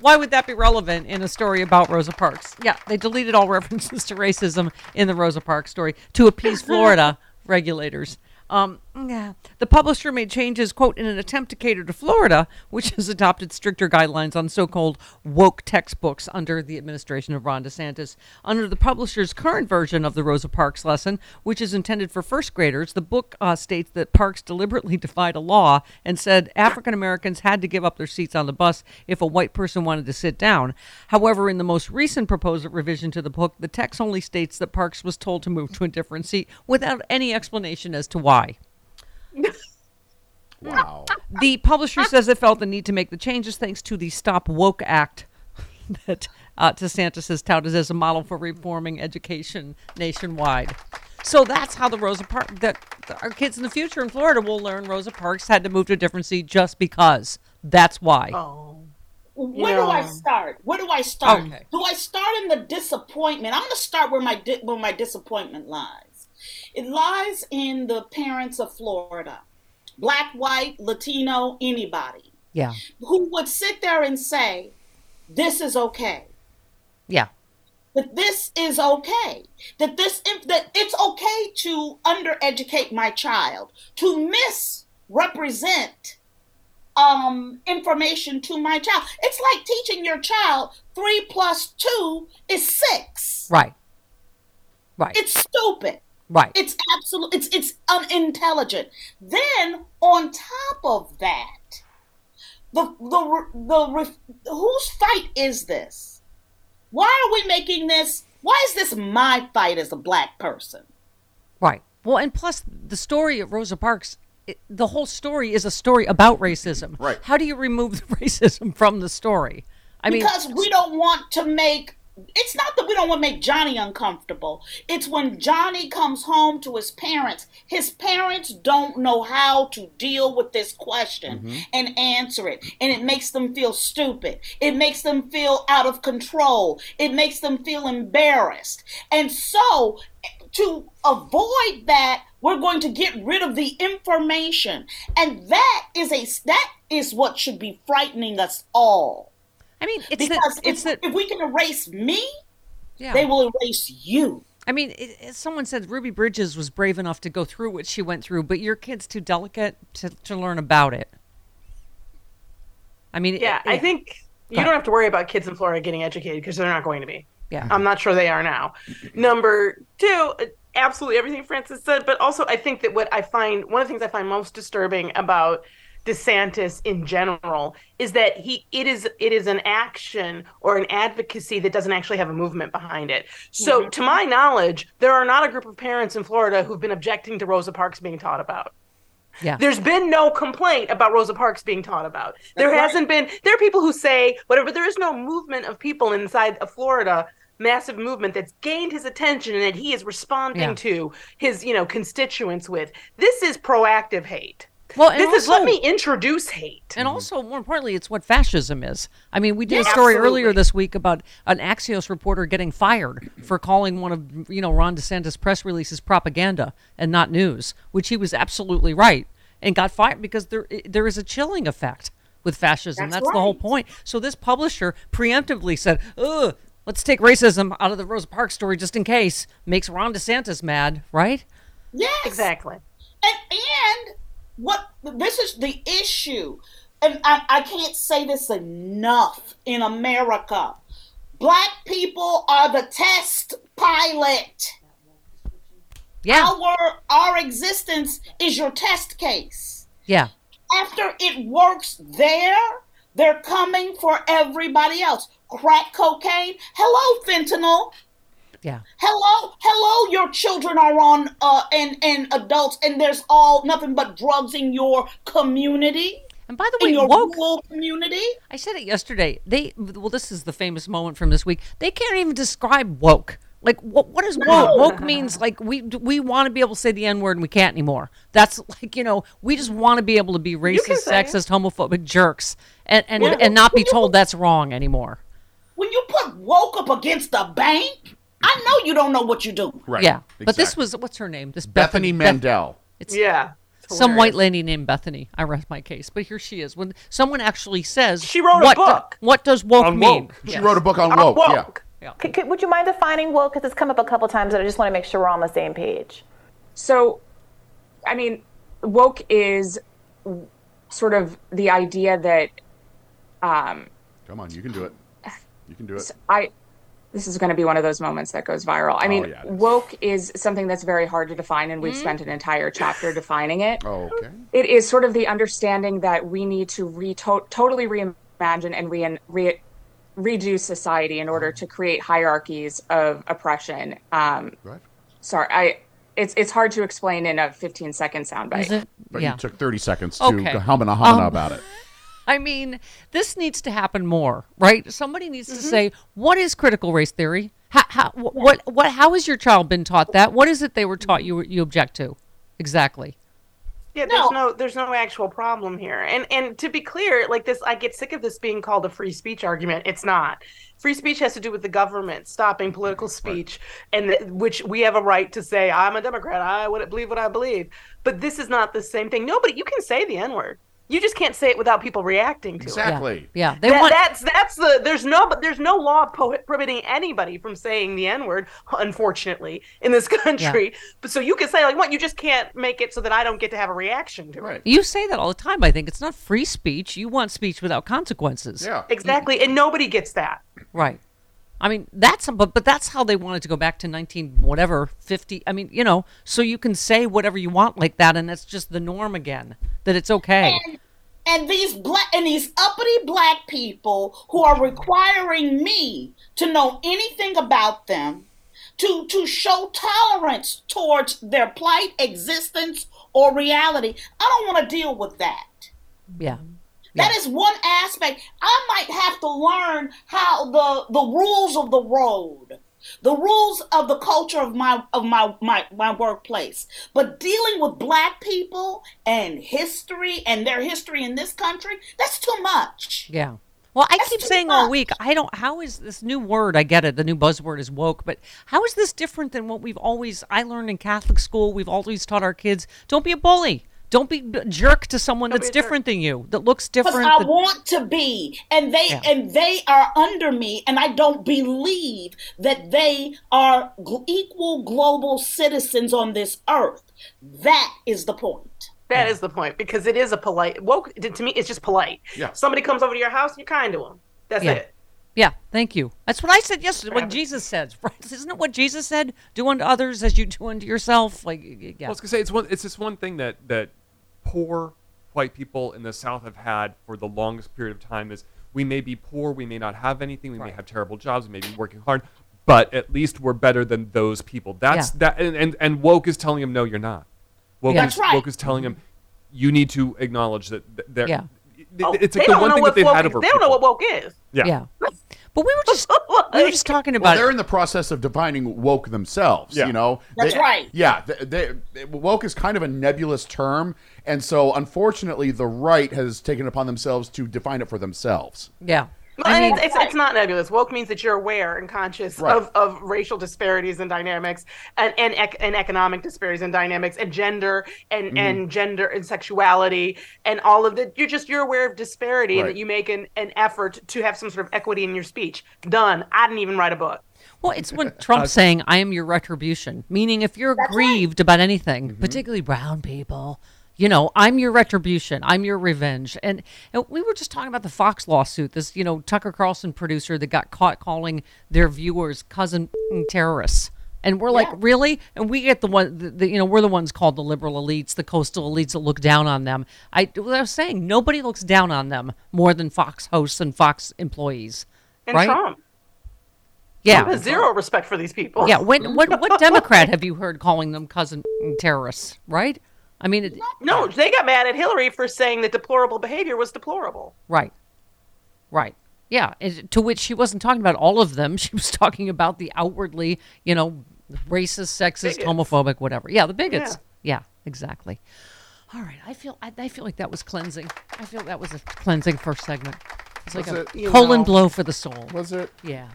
why would that be relevant in a story about Rosa Parks? Yeah, they deleted all references to racism in the Rosa Parks story to appease Florida regulators. Um, yeah. The publisher made changes, quote, in an attempt to cater to Florida, which has adopted stricter guidelines on so called woke textbooks under the administration of Ron DeSantis. Under the publisher's current version of the Rosa Parks lesson, which is intended for first graders, the book uh, states that Parks deliberately defied a law and said African Americans had to give up their seats on the bus if a white person wanted to sit down. However, in the most recent proposed revision to the book, the text only states that Parks was told to move to a different seat without any explanation as to why. Wow. The publisher says it felt the need to make the changes thanks to the Stop Woke Act that uh, DeSantis has touted as a model for reforming education nationwide. So that's how the Rosa Parks, that that our kids in the future in Florida will learn Rosa Parks had to move to a different seat just because. That's why. Oh. Where do I start? Where do I start? Okay. Do I start in the disappointment? I'm going to start where my di- where my disappointment lies. It lies in the parents of Florida, black, white, Latino, anybody, Yeah. who would sit there and say, "This is okay." Yeah. that this is okay that this that it's okay to undereducate my child to misrepresent um information to my child it's like teaching your child three plus two is six Right. Right. it's stupid Right. it's absolute it's it's unintelligent then on top of that the the the ref- whose fight is this why are we making this why is this my fight as a black person Right. Well, and plus the story of Rosa Parks, it, the whole story is a story about racism. Right. How do you remove the racism from the story? I mean, because we don't want to make it's not that we don't want to make Johnny uncomfortable. It's when Johnny comes home to his parents. His parents don't know how to deal with this question Mhm. and answer it. And it makes them feel stupid. It makes them feel out of control. It makes them feel embarrassed. And so, to avoid that, we're going to get rid of the information. And that is a that is what should be frightening us all. I mean, it's because the, it's if, if we can erase me, Yeah. they will erase you. I mean, it, it- someone said Ruby Bridges was brave enough to go through what she went through, but your kid's too delicate to, to learn about it. I mean, Yeah, it- I think you don't have to worry about kids in Florida getting educated because they're not going to be. Yeah. I'm not sure they are now. Number two, uh, absolutely everything Frances said, but also I think that what I find one of the things I find most disturbing about DeSantis in general is that he it is it is an action or an advocacy that doesn't actually have a movement behind it. So Mhm. to my knowledge, there are not a group of parents in Florida who've been objecting to Rosa Parks being taught about. Yeah. There's been no complaint about Rosa Parks being taught about. There right. hasn't been. There are people who say whatever. but There is no movement of people inside of Florida, massive movement that's gained his attention and that he is responding Yeah. to his, you know, constituents with. This is proactive hate. Well, and this is let me introduce hate. And also, more importantly, it's what fascism is. I mean, we did Yeah, a story absolutely. earlier this week about an Axios reporter getting fired for calling one of you know Ron DeSantis' press releases propaganda and not news, which he was absolutely right, and got fired because there there is a chilling effect with fascism. That's That's, the whole point. So this publisher preemptively said, "Ugh, let's take racism out of the Rosa Parks story just in case." Makes Ron DeSantis mad, right? Yes. Exactly. And and what this is the issue, and I, I can't say this enough in America. Black people are the test pilot. Yeah. Our our existence is your test case. Yeah. After it works there, they're coming for everybody else. Crack cocaine. Hello, fentanyl. Yeah. Hello, hello. Your children are on, uh, and and adults, and there's all nothing but drugs in your community. And by the in way, your woke- rural community. I said it yesterday. They well, this is the famous moment from this week. They can't even describe woke. Like what? What is woke? No. Woke means like we we want to be able to say the n word and we can't anymore. That's like you know we just want to be able to be racist, sexist, homophobic jerks and and, Yeah. and not be told that's wrong anymore. When you put woke up against the bank, I know you don't know what you do. Right. Yeah. But this was what's her name? This Bethany Beth- Mandel. It's Yeah. some white lady named Bethany. I rest my case. But here she is. When someone actually says she wrote a what, book. what does woke On mean? woke. She wrote a book on woke. woke. Yeah. Could, could- would you mind defining woke? Because it's come up a couple times, and I just want to make sure we're on the same page. So, I mean, woke is sort of the idea that um, Come on, you can do it. You can do it. I. This is going to be one of those moments that goes viral. I Oh, mean, yeah, woke is something that's very hard to define, and we've spent an entire chapter defining it. Oh, okay. It is sort of the understanding that we need to re- to- totally reimagine and re- re- redo society in order to create hierarchies of oppression. Um, Right. Sorry, I. It's it's hard to explain in a 15 second soundbite. Is? But yeah. you took 30 seconds to Okay. go humana humana Um, about it. I mean, this needs to happen more, right? Somebody needs to mm-hmm. say, what is critical race theory? How, how, wh- what, what, how has your child been taught that? What is it they were taught you you object to? Exactly. Yeah, there's no. there's no actual problem here. And and to be clear, like this I get sick of this being called a free speech argument. It's not. Free speech has to do with the government stopping political speech and th- which we have a right to say I'm a democrat. I would believe what I believe. But this is not the same thing. Nobody you can say the n-word. You just can't say it without people reacting to it. Exactly. Yeah, they That- want that's that's the there's no but there's no law po- prohibiting anybody from saying the n word. Unfortunately, in this country, but so you can say like what you just can't make it so that I don't get to have a reaction to it. You say that all the time. I think it's not free speech. You want speech without consequences. Yeah, exactly, and nobody gets that. Right. I mean, that's but but that's how they wanted to go back to nineteen whatever fifty. I mean, you know, so you can say whatever you want like that, and that's just the norm again. That it's okay. And, and these black and these uppity black people who are requiring me to know anything about them, to to show tolerance towards their plight, existence, or reality. I don't want to deal with that. Yeah. That is one aspect. I might have to learn how the the rules of the road, the rules of the culture of my of my my, my workplace. But dealing with black people and history and their history in this country, that's too much. Yeah. Well, I keep saying all week, I don't. How is this new word? I get it. The new buzzword is woke, but how is this different than what we've always? I learned in Catholic school. We've always taught our kids: don't be a bully. Don't be a jerk to someone that's different than you, that looks Because different. I that- want to be, and they Yeah. and they are under me, and I don't believe that they are equal global citizens on this earth. That is the point. That is the point because it is a polite woke. To me, it's just polite. Yeah. Somebody comes over to your house, you're kind to them. That's yeah. it. Yeah, thank you. That's what I said yesterday. What Jesus says, right? Isn't it what Jesus said? Do unto others as you do unto yourself. Like, y- y- yeah. I was gonna say it's one. It's this one thing that that poor white people in the South have had for the longest period of time is we may be poor, we may not have anything, we may have terrible jobs, we may be working hard, but at least we're better than those people. That's Yeah. that, and, and and woke is telling him no, you're not. Woke Yeah. is That's right. woke is telling him you need to acknowledge that they're. Yeah. Oh, It's they like the don't one know thing what that they've had is. over. They don't know what woke is. Yeah. Yeah. But we were just we were just talking Well, about they're it. in the process of defining woke themselves. Yeah. You know, That's They- right. Yeah, they, they, woke is kind of a nebulous term, and so unfortunately, the right has taken it upon themselves to define it for themselves. Yeah. I mean, it's, it's not nebulous. Woke means that you're aware and conscious Right. of, of racial disparities and dynamics, and and, ec- and economic disparities and dynamics, and gender and Mhm. and gender and sexuality, and all of that. You're just you're aware of disparity, and that you make an, an effort to have some sort of equity in your speech. Done. I didn't even write a book. Well, it's when Trump's saying, "I am your retribution," meaning if you're aggrieved about anything, Mm-hmm. particularly brown people, you know, I'm your retribution. I'm your revenge. And, and we were just talking about the Fox lawsuit. This, you know, Tucker Carlson producer that got caught calling their viewers cousin terrorists. And we're like, really? And we get the one, the, the, you know, we're the ones called the liberal elites, the coastal elites that look down on them. I, what I was saying, nobody looks down on them more than Fox hosts and Fox employees, And right? Trump. Yeah. Trump has zero respect for these people. Yeah, when, what what Democrat have you heard calling them cousin terrorists? Right? I mean, it, No, they got mad at Hillary for saying that deplorable behavior was deplorable. right, right, yeah. and To which she wasn't talking about all of them. She was talking about the outwardly, you know, racist, sexist, Bigots. homophobic, whatever. Yeah, the bigots. Yeah, exactly. All right, I feel I, I feel like that was cleansing. I feel that was a cleansing first segment. It's like Was a it? You colon know. blow for the soul. Was it? Yeah,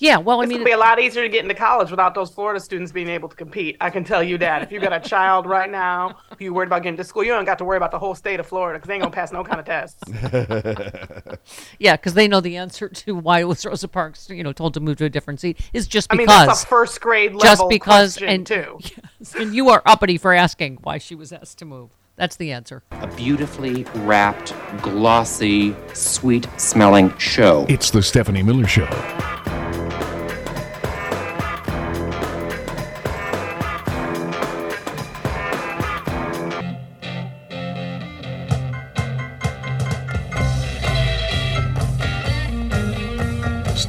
yeah. Well, I It's mean, gonna be a lot easier to get into college without those Florida students being able to compete. I can tell you that. If you got a child right now who you worried about getting to school, you don't got to worry about the whole state of Florida because they ain't gonna pass no kind of tests. yeah, because they know the answer to why was Rosa Parks, you know, told to move to a different seat is just because. I mean, because. that's a first grade level just because, question, and too. Yes, and you are uppity for asking why she was asked to move. That's the answer. A beautifully wrapped, glossy, sweet smelling show. It's the Stephanie Miller Show.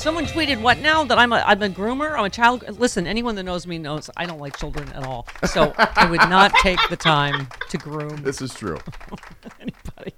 Someone tweeted what now that I'm a I'm a groomer. I'm a child. Listen, anyone that knows me knows I don't like children at all. So I would not take the time to groom. This is true. anybody.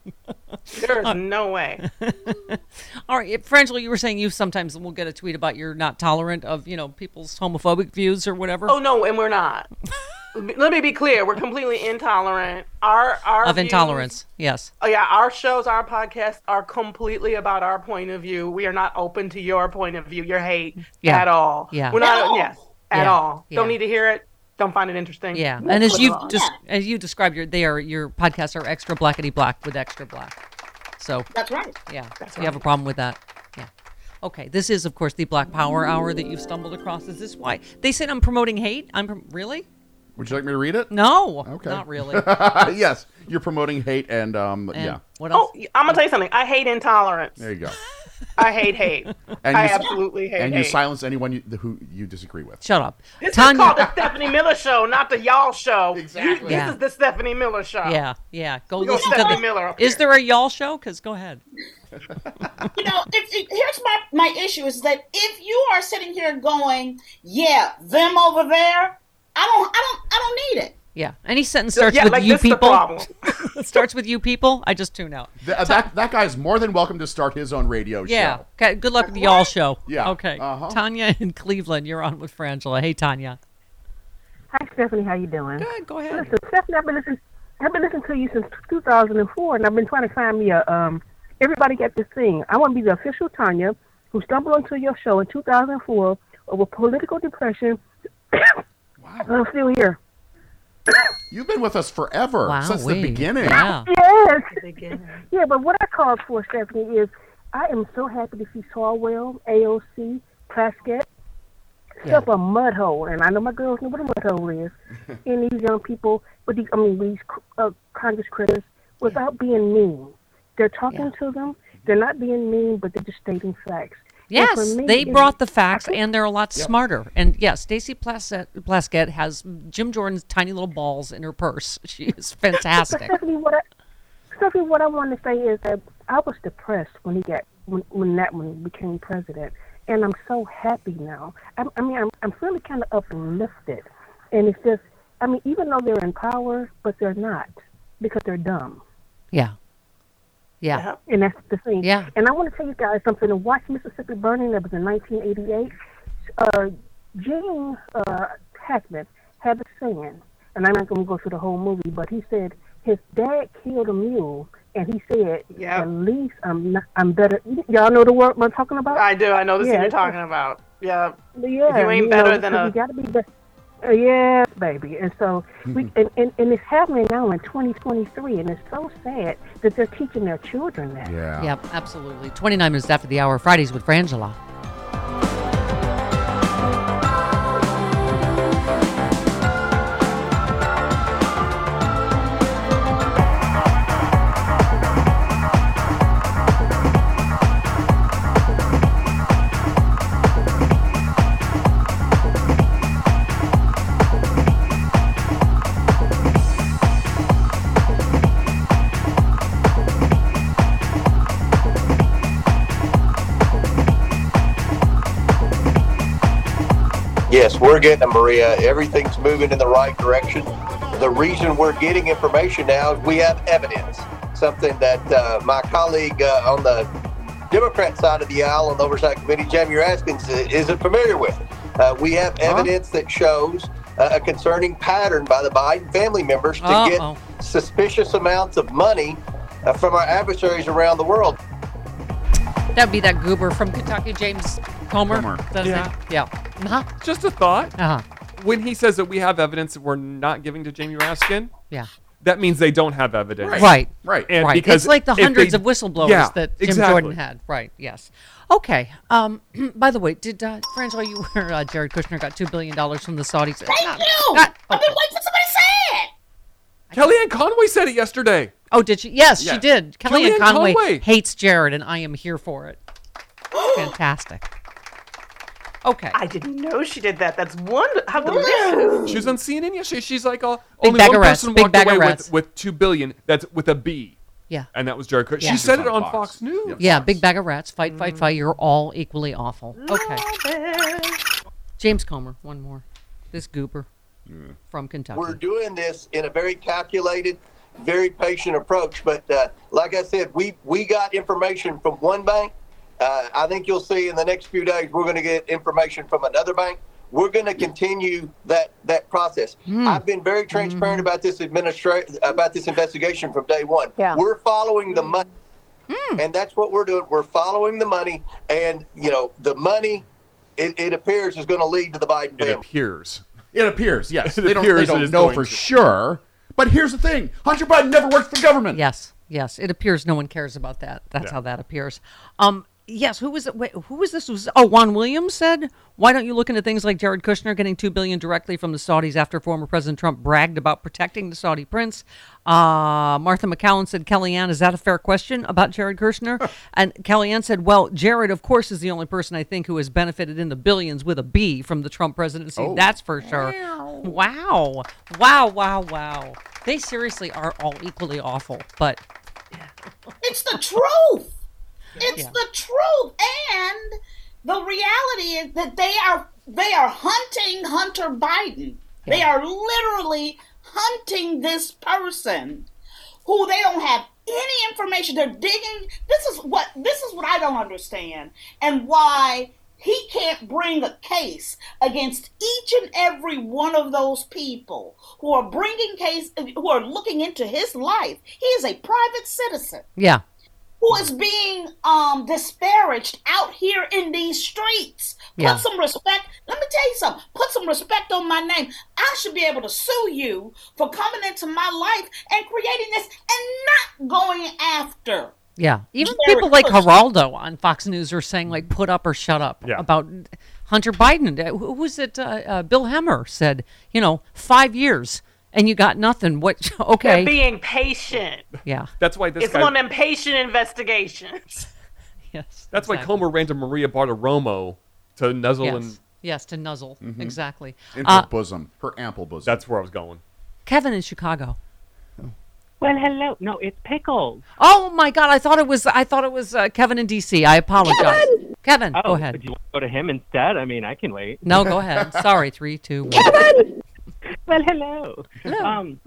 There's no way. All right, Frangela, you were saying you sometimes will get a tweet about you're not tolerant of you know people's homophobic views or whatever. Oh no, and we're not. Let me be clear: we're completely intolerant. Our our of views- intolerance. Yes. Oh yeah, our shows, our podcasts are completely about our point of view. We are not open to your point of view, your hate Yeah. at all. Yeah. we're At not. all. Yes, at Yeah. all. Don't need to hear it. Don't find it interesting. Yeah, We'll and as you it on. just as you described, your they are your podcasts are extra blackety black with extra black. So That's right. Yeah, That's so you have a problem with that. Yeah. Okay, this is of course the Black Power Hour that you've stumbled across. Is this why they said I'm promoting hate? I'm prom- really Would you like me to read it? no, Okay. not really. yes, you're promoting hate and um yeah. What else? Oh, I'm gonna tell you something. I hate intolerance. There you go. I hate hate. And I you, absolutely hate And hate. you silence anyone you, who you disagree with. Shut up. This Tanya- is called the Stephanie Miller Show, not the y'all show. Exactly. Yeah. This is the Stephanie Miller Show. Yeah, yeah. Go We go listen to Stephanie the. Miller up is here. there a y'all show? Because go ahead. you know, it, it, here's my my issue is that if you are sitting here going, yeah, them over there, I don't, I don't, I don't need it. Yeah, any sentence starts yeah, with like you this people. problem. starts with you people. I just tune out. Th- uh, that that guy's more than welcome to start his own radio Yeah. show. Okay. Good luck with the y'all show. Yeah, Okay. uh-huh. Tanya in Cleveland, you're on with Frangela. Hey, Tanya. Hi, Stephanie. How you doing? Good. Go ahead. Listen, Stephanie, I've been listening. I've been listening to you since 2004, and I've been trying to find me a um. Everybody get this thing. I want to be the official Tanya who stumbled onto your show in 2004 over political depression. Wow. I'm still here. You've been with us forever Wow, since the we- beginning. Yes. yeah, but what I called for, Stephanie, is I am so happy to see Swalwell, AOC, Plaskett, stuff a mud hole, and I know my girls know what a mud hole is. and these young people, with these, I mean, these uh, Congress critters, without being mean, they're talking to them. They're not being mean, but they're just stating facts. And Yes, me, they brought the facts, and they're a lot Yep. smarter. And yes, Stacey Plaskett, Plaskett has Jim Jordan's tiny little balls in her purse. She is fantastic. Stephanie, what I, Stephanie, what I want to say is that I was depressed when he got when when that one became president, and I'm so happy now. I, I mean, I'm I'm really kind of uplifted, and it's just, I mean, even though they're in power, but they're not because they're dumb. Yeah. Yeah. And that's the thing. Yeah. And I want to tell you guys something. To watch Mississippi Burning, that was in 1988. Uh, Gene uh, Hackman had a saying, and I'm not going to go through the whole movie, but he said his dad killed a mule, and he said, "At least I'm not, I'm better." Y'all know the word I'm talking about? I do. I know the scene Yeah, you're talking about. Yeah. Yeah, If you ain't know, better than because a you gotta be better. Uh, yeah, baby. And so, we, and, and, and it's happening now in 2023, and it's so sad that they're teaching their children that. Yeah. Yep, absolutely. 29 minutes after the hour, Fridays with Frangela. Yes, we're getting it, Maria. Everything's moving in the right direction. The reason we're getting information now is we have evidence, something that uh, my colleague uh, on the Democrat side of the aisle on the Oversight Committee, Jamie Raskins, isn't familiar with. Uh, we have evidence that shows uh, a concerning pattern by the Biden family members to Uh-oh. get suspicious amounts of money uh, from our adversaries around the world. That would be that goober from Kentucky, James Comer. Comer. That's Yeah. it. Yeah. Uh-huh. Just a thought. Uh-huh. When he says that we have evidence that we're not giving to Jamie Raskin, Yeah. that means they don't have evidence. Right. Right. And right. because it's like the if they- hundreds of whistleblowers Yeah, that Jim exactly. Jordan had. Right. Yes. Okay. Um. By the way, did uh, Frangela, you were uh, Jared Kushner got two billion dollars from the Saudis? Thank you. I've been waiting for somebody to say it. Kellyanne Conway said it yesterday. Oh, did she? Yes, Yeah. she did. Kellyanne Kellyanne Conway, Conway. hates Jared, and I am here for it. Fantastic. Okay. I didn't know she did that. That's wonderful. How delicious. She was on CNN yesterday. She's like, oh, Big only bag one of rats, person big walked bag of away rats. with, with two billion. That's with a B. Yeah. And that was Jared Kushner. Yeah. She said It's it on on Fox. Fox, News. Yeah, big bag of rats. Fight, fight, fight. You're all equally awful. Okay. James Comer, one more. This goober from Kentucky. We're doing this in a very calculated, very patient approach. But uh, like I said, we we got information from one bank. Uh, I think you'll see in the next few days we're going to get information from another bank. We're going to continue that that process. I've been very transparent about this administra- about this investigation from day one. Yeah. We're following the money, and that's what we're doing. We're following the money, and you know the money. It, it appears is going to lead to the Biden It family. appears. It appears, yes. It they don't, appears they don't is know for to. sure. But here's the thing Hunter Biden never worked for government. Yes, yes. It appears no one cares about that. That's Yeah. how that appears. Um, yes. Who was it? Wait, who was this? Was oh, Juan Williams said, "Why don't you look into things like Jared Kushner getting two billion directly from the Saudis after former President Trump bragged about protecting the Saudi prince?" Uh, Martha MacCallum said, "Kellyanne, is that a fair question about Jared Kushner?" and Kellyanne said, "Well, Jared, of course, is the only person I think who has benefited in the billions with a B from the Trump presidency. Oh. That's for sure." Wow, wow, wow, wow. They seriously are all equally awful, but It's the truth. It's Yeah. the truth. And the reality is that they are they are hunting Hunter Biden. They are literally hunting this person who they don't have any information. They're digging. This is what this is what I don't understand, and why he can't bring a case against each and every one of those people who are bringing case who are looking into his life. He is a private citizen yeah. Who is being um disparaged out here in these streets. Put Yeah. some respect. Let me tell you something. Put some respect on my name. I should be able to sue you for coming into my life and creating this and not going after. Yeah, even Jared people like Kushner. Geraldo on Fox News are saying like "put up or shut up" Yeah. about Hunter Biden. Uh, Who was it? Uh, uh, Bill Hemmer said, you know, five years and you got nothing. What? Okay, They're being patient. yeah, That's why this It's guy. one of them patient investigations. yes. that's why exactly. Comer ran to Maria Bartiromo to nuzzle Yes, and. yes, to nuzzle Mm-hmm. exactly. Into Uh, her bosom, her ample bosom. That's where I was going. Kevin in Chicago. Well, hello. No, it's Pickles. Oh my God! I thought it was. I thought it was uh, Kevin in DC. I apologize. Kevin, Oh, go ahead. Do you want to go to him instead? I mean, I can wait. No, go ahead. Sorry. Three, two, one. well, hello. Um,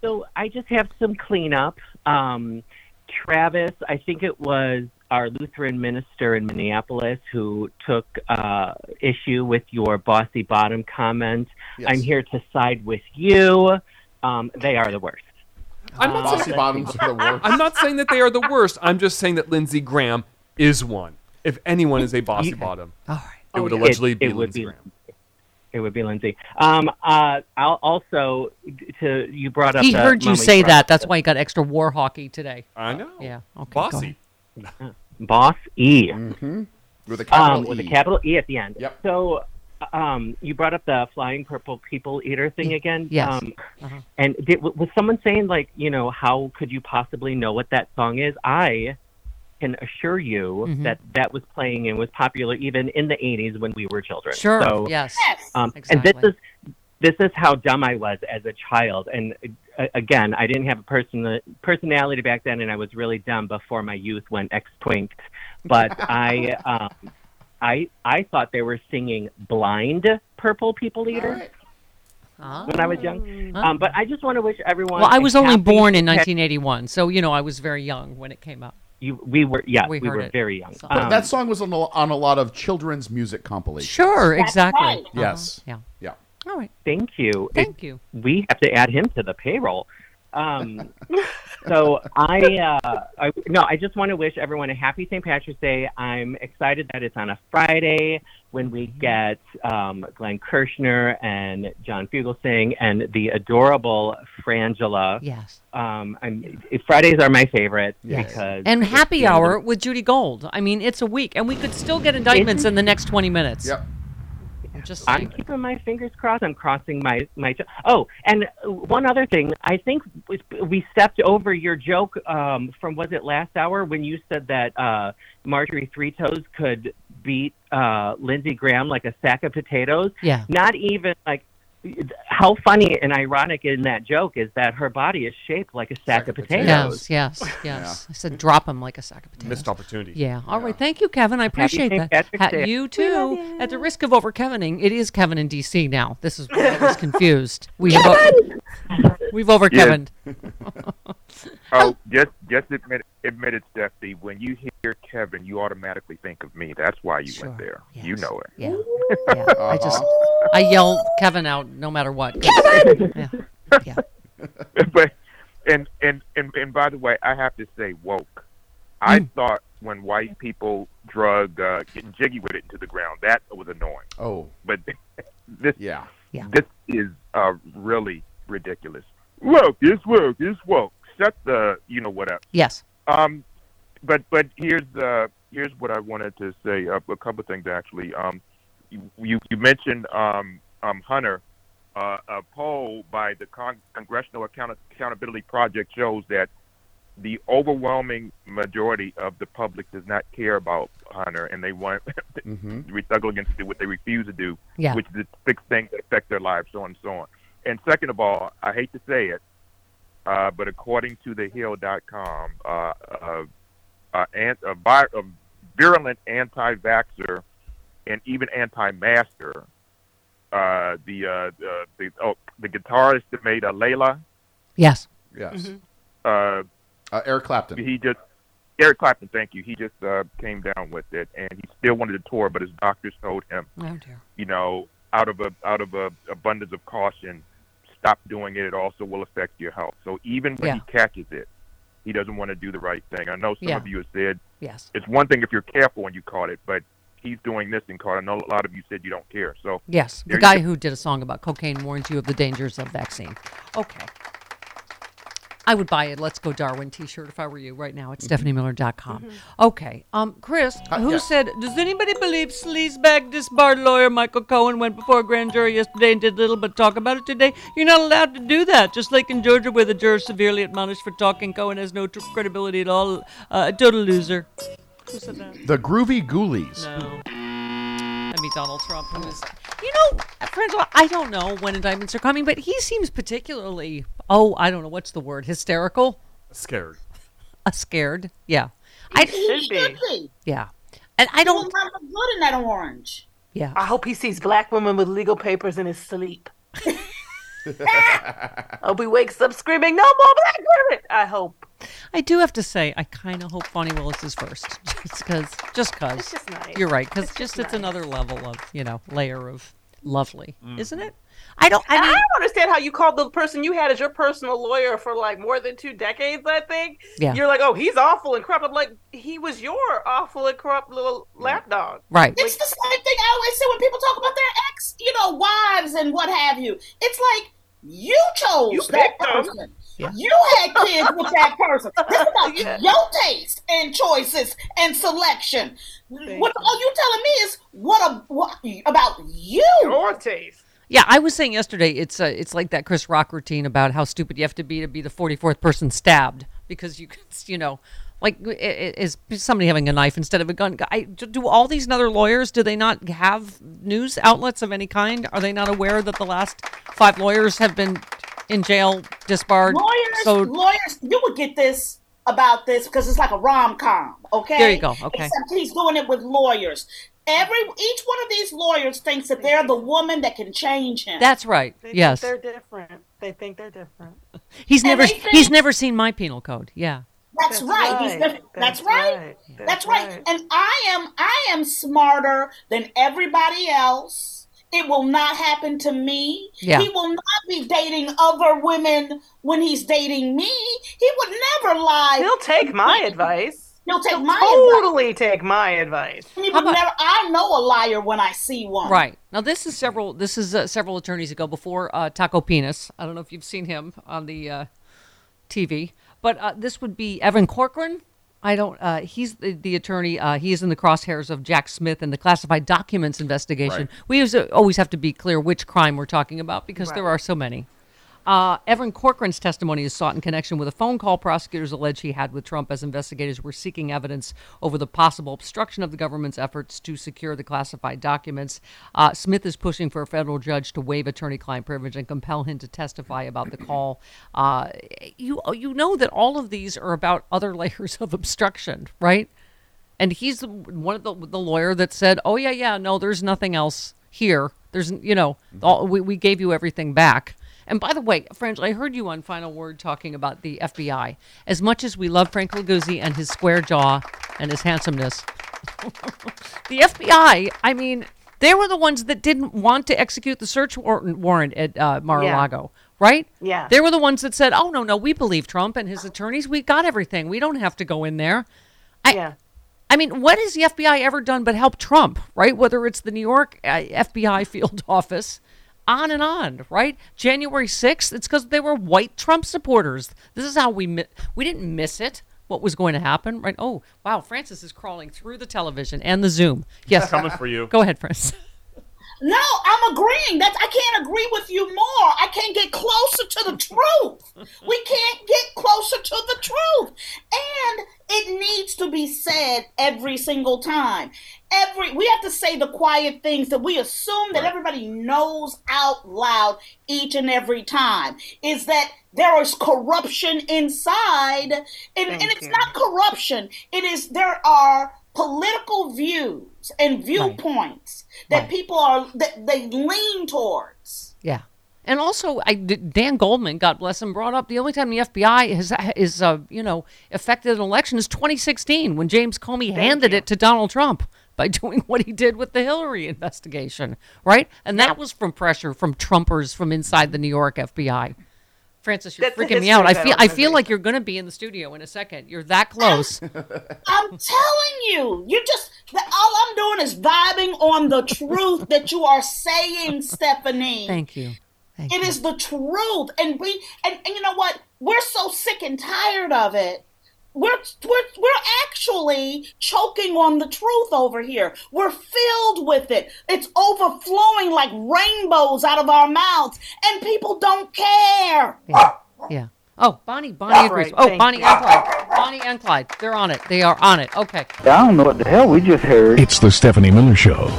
so I just have some cleanup. Um, Travis, I think it was our Lutheran minister in Minneapolis who took uh, issue with your bossy bottom comment. Yes. I'm here to side with you. Um, they are the worst. I'm not Bossy saying, bottoms are the worst. I'm not saying that they are the worst. I'm just saying that Lindsey Graham is one. If anyone is a bossy You- bottom, All right. it would It- allegedly be it would Lindsey be- Graham. It would be Lindsay. Um, uh, I'll also to you brought up. He heard you say Trump- that. That's why he got extra war hockey today. I know. Yeah. Okay. Bossy. Boss E. Mm-hmm. With a capital um, with E. a capital E at the end. Yep. So, um, you brought up the flying purple people eater thing again. Yes. Um, Uh-huh. and did, was someone saying like, you know, how could you possibly know what that song is? I can assure you Mhm. that that was playing and was popular even in the '80s when we were children. Sure. So, yes. um, Exactly. And this is this is how dumb I was as a child. And uh, again, I didn't have a person personality back then, and I was really dumb before my youth went ex-twinked. But I, um, I, I thought they were singing "Blind Purple People Eater" when I was young. Um, but I just want to wish everyone. Well, I was only born in 1981, so you know I was very young when it came out. You, we were, yeah, We we, were it. very young. So- Um, that song was on a, on a lot of children's music compilations. Sure, exactly. right. Uh-huh. Yes. Yeah. Yeah. All right. Thank you. Thank you. We have to add him to the payroll. Um, so I, uh, I, no, I just want to wish everyone a happy St. Patrick's Day. I'm excited that it's on a Friday when we get um, Glenn Kirschner and John Fugelsang and the adorable Frangela. Yes. Um, I'm, Fridays are my favorite Yes. because And happy hour with Judy Gold. I mean, it's a week, and we could still get indictments in the next 20 minutes. Yep. I'm just I'm keeping my fingers crossed. I'm crossing my my. Oh, and one other thing, I think we- we stepped over your joke um, from was it last hour when you said that uh, Marjorie Three Toes could beat uh, Lindsey Graham like a sack of potatoes. Yeah. Not even like how funny and ironic in that joke is that her body is shaped like a sack, of potatoes. Yes, yes, yes. I said drop him like a sack of potatoes. Missed opportunity. Yeah. All right. Thank you, Kevin. I appreciate St. that. Ha- you too. At the risk of over Kevining, it is Kevin in DC now. This is where I was confused. We have o- we've over Yes. Kevin. Oh, just just admit admit it, Stephanie. When you hear Kevin, you automatically think of me. That's why you went there. You know it. Yeah. Yeah. I just I yell Kevin out no matter what. Yeah. Yeah. but and, and and and by the way, I have to say woke. I Mm. thought when white people drug uh, getting jiggy with it into the ground, that was annoying. Oh, but this yeah, yeah. this is uh, really ridiculous. Woke, it's woke, it's woke. Shut the you know what up. Yes. Um, but but here's uh here's what I wanted to say. Uh, a couple of things actually. Um, you you, you mentioned um um Hunter. Uh, a poll by the Con- Congressional Account- Accountability Project shows that the overwhelming majority of the public does not care about Hunter, and they want Mm-hmm. we struggle against do what they refuse to do, Yeah. which is to fix things that affect their lives, so on and so on. And second of all, I hate to say it, uh, but according to thehill.com, uh, uh, uh, a, a virulent anti-vaxxer and even anti-masker, uh, the, uh, the the oh, the guitarist that made uh, Layla, Yes. Yes. uh, Uh, Eric Clapton. he just Eric Clapton, thank you. He just uh, came down with it, and he still wanted to tour, but his doctors told him, Oh dear. you know, out of a out of a abundance of caution, stop doing it. It also will affect your health. So even when he catches it, he doesn't want to do the right thing. I know some Yeah. of you have said Yes. it's one thing if you're careful when you caught it, but he's doing this and caught. I know a lot of you said you don't care. So Yes. The guy who did a song about cocaine warns you of the dangers of vaccine. Okay. I would buy a Let's Go Darwin t shirt if I were you right now at stephaniemiller.com. Okay. Um, Chris, who yeah. said, Does anybody believe sleazebag disbarred lawyer Michael Cohen went before a grand jury yesterday and did little but talk about it today? You're not allowed to do that. Just like in Georgia, where the jurors severely admonished for talking, Cohen has no tr- credibility at all. Uh, a total loser. Who said that? The Groovy Ghoulies. No. I mean Donald Trump. Who is, you know, Frangela, I don't know when indictments are coming, but he seems particularly, oh, I don't know, what's the word? Hysterical? Scared. Uh, scared? Yeah. I, He should be. yeah. And I don't. He will not good in that orange. Yeah. I hope he sees black women with legal papers in his sleep. I hope he wakes up screaming, "No more black women!" I hope. I do have to say, I kind of hope Fani Willis is first, just because, just because. It's just nice. You're right, because It's just just it's another level of, you know, layer of lovely, Mm. isn't it? I don't. I mean, I don't understand how you called the person you had as your personal lawyer for like more than two decades. I think. Yeah. You're like, oh, he's awful and corrupt. I'm like, he was your awful and corrupt little lapdog. Right. It's the same thing I always say when people talk about their ex, you know, wives and what have you. It's like you chose You that person. them. Person. You had kids with that person. This is about your taste and choices and selection. What all you telling me is what, a, what about you? Your taste. Yeah, I was saying yesterday it's uh, it's like that Chris Rock routine about how stupid you have to be to be the 44th person stabbed because you could, you know, like i- i- is somebody having a knife instead of a gun. I, do all these other lawyers do they not have news outlets of any kind? Are they not aware that the last five lawyers have been in jail, disbarred? Lawyers, So lawyers, you would get this about this because it's like a rom com. Okay, There you go, okay. Except he's doing it with lawyers. Every each one of these lawyers thinks that they're the woman that can change him. that's right. They yes, think they're different. They think they're different. he's and never think- he's never seen my penal code. Yeah. That's, That's right. Right. different. That's, That's right. right. That's, That's right. right. And I am I am smarter than everybody else. It will not happen to me. Yeah. He will not be dating other women when he's dating me. He would never lie. He'll take my advice. He'll take He'll my advice. totally take my advice. He would never. I know a liar when I see one. Right now, this is several. This is uh, several attorneys ago before uh, Taco Penis. I don't know if you've seen him on the uh, TV, but uh, this would be Evan Corcoran. I don't. Uh, he's the, the attorney. Uh, he is in the crosshairs of Jack Smith and the classified documents investigation. Right. We always, always have to be clear which crime we're talking about because there are so many. Uh, Evan Corcoran's testimony is sought in connection with a phone call prosecutors allege he had with Trump as investigators were seeking evidence over the possible obstruction of the government's efforts to secure the classified documents. Uh, Smith is pushing for a federal judge to waive attorney-client privilege and compel him to testify about the call. Uh, you you know that all of these are about other layers of obstruction, right? And he's one of the the lawyer that said, "Oh yeah, yeah, no, there's nothing else here. There's you know, all, we we gave you everything back." And by the way, Frank, I heard you on Final Word talking about the FBI. As much as we love Frank Figliuzzi and his square jaw and his handsomeness, the FBI, I mean, they were the ones that didn't want to execute the search warrant, warrant at uh, Mar-a-Lago, right? Yeah. They were the ones that said, "Oh no, no, we believe Trump and his attorneys. We got everything. We don't have to go in there." I, yeah. I mean, what has the FBI ever done but help Trump, right? Whether it's the New York uh, FBI field office, on and on, right? January 6th, it's because they were white Trump supporters. This is how we mi- we didn't miss it. What was going to happen, right? Oh, wow! Frances is crawling through the television and the Zoom. Yes, Coming for you. Go ahead, Frances. No, I'm agreeing. That I can't agree with you more. I can't get closer to the truth. We can't get closer to the truth. And it needs to be said every single time. Every we have to say the quiet things that we assume that everybody knows out loud each and every time. Is that there is corruption inside and, and it's not corruption. It is there are political views and viewpoints that people are that they lean towards. Yeah. And also, I, Dan Goldman, God bless him, brought up the only time the FBI has is uh, you know affected an election is 2016 when James Comey handed it to Donald Trump by doing what he did with the Hillary investigation, right? And that was from pressure from Trumpers from inside the New York FBI. Frances, you're That's freaking me out. I feel I feel like you're going to be in the studio in a second. You're that close. I'm telling you, you just that all I'm doing is vibing on the truth that you are saying, Stephanie. Thank you. It is the truth, and we and, and you know what? We're so sick and tired of it. We're, we're we're actually choking on the truth over here. We're filled with it. It's overflowing like rainbows out of our mouths, and people don't care. Yeah. Oh, Bonnie, Bonnie That's agrees. right, oh, Bonnie you. and Clyde. Bonnie and Clyde. They're on it. They are on it. Okay. I don't know what the hell we just heard. It's the Stephanie Miller Show.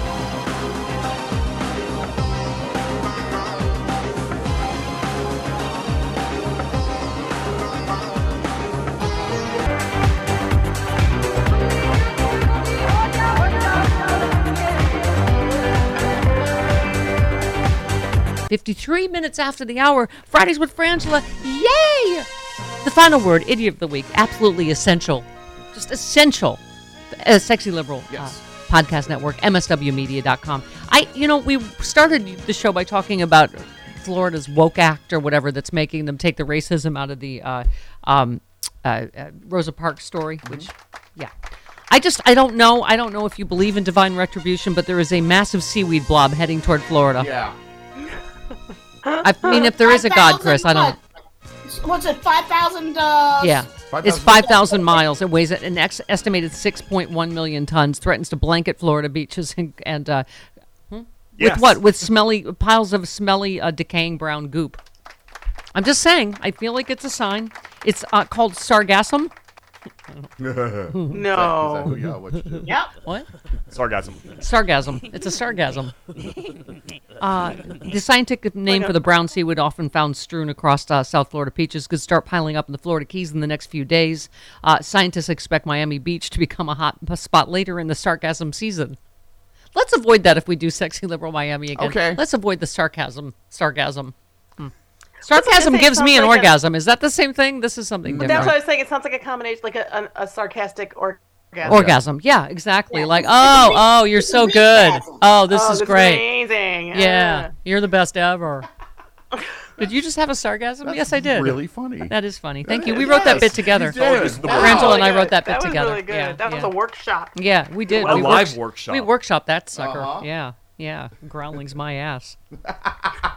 Fifty-three minutes after the hour. Fridays with Frangela. Yay! The final word, idiot of the week. Absolutely essential. Just essential. A sexy liberal. uh, podcast network, MSWmedia.com. I, you know, we started the show by talking about Florida's woke act or whatever that's making them take the racism out of the uh, um, uh, uh, Rosa Parks story, which, yeah. I just, I don't know. I don't know if you believe in divine retribution, but there is a massive seaweed blob heading toward Florida. Yeah. I mean, if there is a God, Chris, I don't. What's it? Five thousand. Uh, Yeah, it's 5,000 miles. It weighs an ex- estimated 6.1 million tons. Threatens to blanket Florida beaches and, and uh, hmm? Yes. with what? With smelly piles of smelly, uh, decaying brown goop. I'm just saying. I feel like it's a sign. It's uh, called sargassum. No. yeah, what you do? Yep. What? Sargasm. Sargasm. It's a sargasm. Uh, the scientific name for the brown seaweed, often found strewn across uh, South Florida beaches, could start piling up in the Florida Keys in the next few days. Uh, scientists expect Miami Beach to become a hot spot later in the sargasm season. Let's avoid that if we do sexy liberal Miami again. Okay. Let's avoid the sarcasm. Sargasm. Hmm. That's what I Sarcasm think gives me an like a- orgasm. Is that the same thing? This is something different. that's what I was saying. It sounds like a combination, like a, a, a sarcastic orgasm. Orgasm. Yeah, exactly. Like, oh, oh, you're so good. Oh, this Oh, is that's great. amazing. Yeah, Uh. you're the best ever. Did you just have a sargasm? yes, I did. really funny. That is funny. Thank That you. We is. wrote that bit together. you did. That was and I really wrote good. that bit That was together. really good. Yeah, that was yeah. a workshop. Yeah, we did. A we live works- workshop. We workshopped that sucker. Uh-huh. Yeah, yeah. Growling's my ass.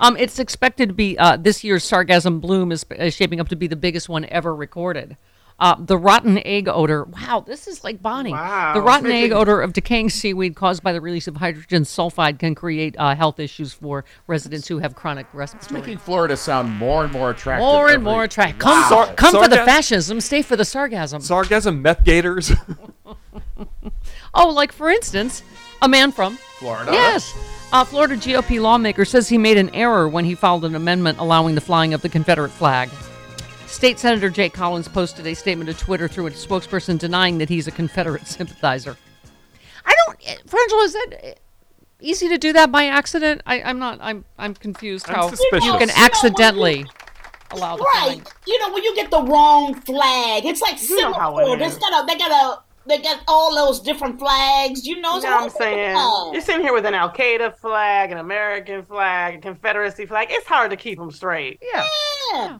Um, it's expected to be uh, this year's sargasm bloom is, is shaping up to be the biggest one ever recorded. Uh, the rotten egg odor. Wow, this is like Bonnie. Wow. The rotten Making- egg odor of decaying seaweed caused by the release of hydrogen sulfide can create uh, health issues for residents who have chronic respiratory. It's Making Florida sound more and more attractive. More and every- more attractive. Come, Wow. Sar- come for the fascism, stay for the sarcasm. Sargasm, meth gators. Oh, like for instance, a man from Florida. Yes. A Florida GOP lawmaker says he made an error when he filed an amendment allowing the flying of the Confederate flag. State Senator Jake Collins posted a statement to Twitter through a spokesperson denying that he's a Confederate sympathizer. I don't, eh, Frangela, is that eh, easy to do that by accident? I, I'm not. I'm I'm confused I'm how suspicious. you You can know, accidentally allow the flag. Right. flying. You know, when you get the wrong flag, it's like You know how it Singapore. They is. got they got a, they got all those different flags. You know, You know what I'm saying? flag? You're sitting here with an Al Qaeda flag, an American flag, a Confederacy flag. It's hard to keep them straight. Yeah. Yeah.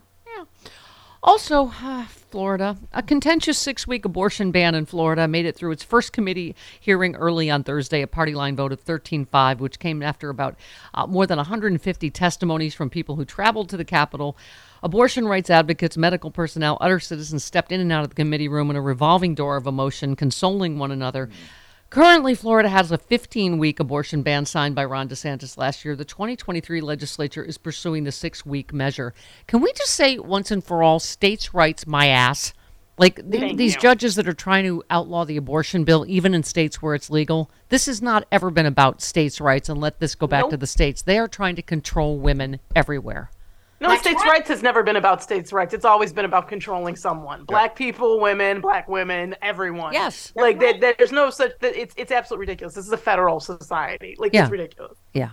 Also, uh, Florida, a contentious six week abortion ban in Florida made it through its first committee hearing early on Thursday, a party line vote of 13 5, which came after about uh, more than 150 testimonies from people who traveled to the Capitol. Abortion rights advocates, medical personnel, other citizens stepped in and out of the committee room in a revolving door of emotion, consoling one another. Currently, Florida has a 15 week abortion ban signed by Ron DeSantis last year. The 2023 legislature is pursuing the six week measure. Can we just say once and for all, states' rights, my ass? Like th- these you. judges that are trying to outlaw the abortion bill, even in states where it's legal, this has not ever been about states' rights and let this go back to the states. They are trying to control women everywhere. No, states' rights has never been about states' rights. It's always been about controlling someone. Black people, women, black women, everyone. Yes. Like there, there's no such. that It's it's absolutely ridiculous. This is a federal society. Like Yeah. it's ridiculous. Yeah.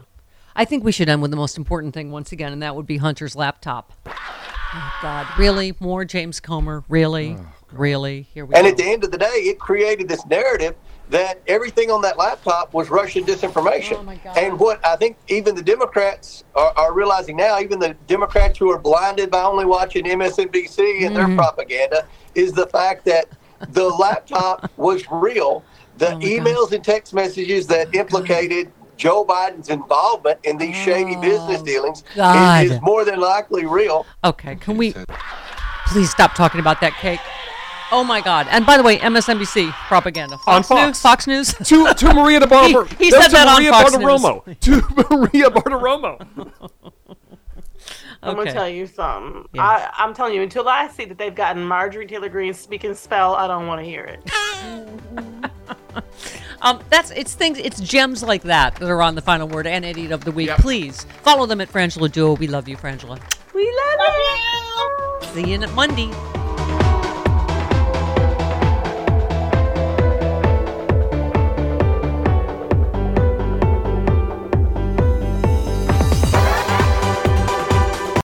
I think we should end with the most important thing once again, and that would be Hunter's laptop. Oh, God. Really? More James Comer? Really? Oh, really? Here we go. And go. at the end of the day, it created this narrative that everything on that laptop was Russian disinformation. Oh, and what I think even the Democrats are, are realizing now, even the Democrats who are blinded by only watching MSNBC and their Mm-hmm. propaganda, is the fact that the laptop was real. The Oh, emails and text messages that implicated Joe Biden's involvement in these shady business dealings Oh, is, is more than likely real. Okay, can we please stop talking about that cake? Oh my God! And by the way, MSNBC propaganda. On Fox News. Fox. Fox News. to to Maria de Barber. He, he no, said to that Maria on Fox Bartiromo. News. To Maria Bartiromo. I'm gonna tell you something. Yes. I, I'm telling you, until I see that they've gotten Marjorie Taylor Greene speaking spell, I don't want to hear it. Um, that's it's things it's gems like that that are on the final word and idiot of the week. Please follow them at Frangela Duo. We love you, Frangela. We love you. See you on Monday.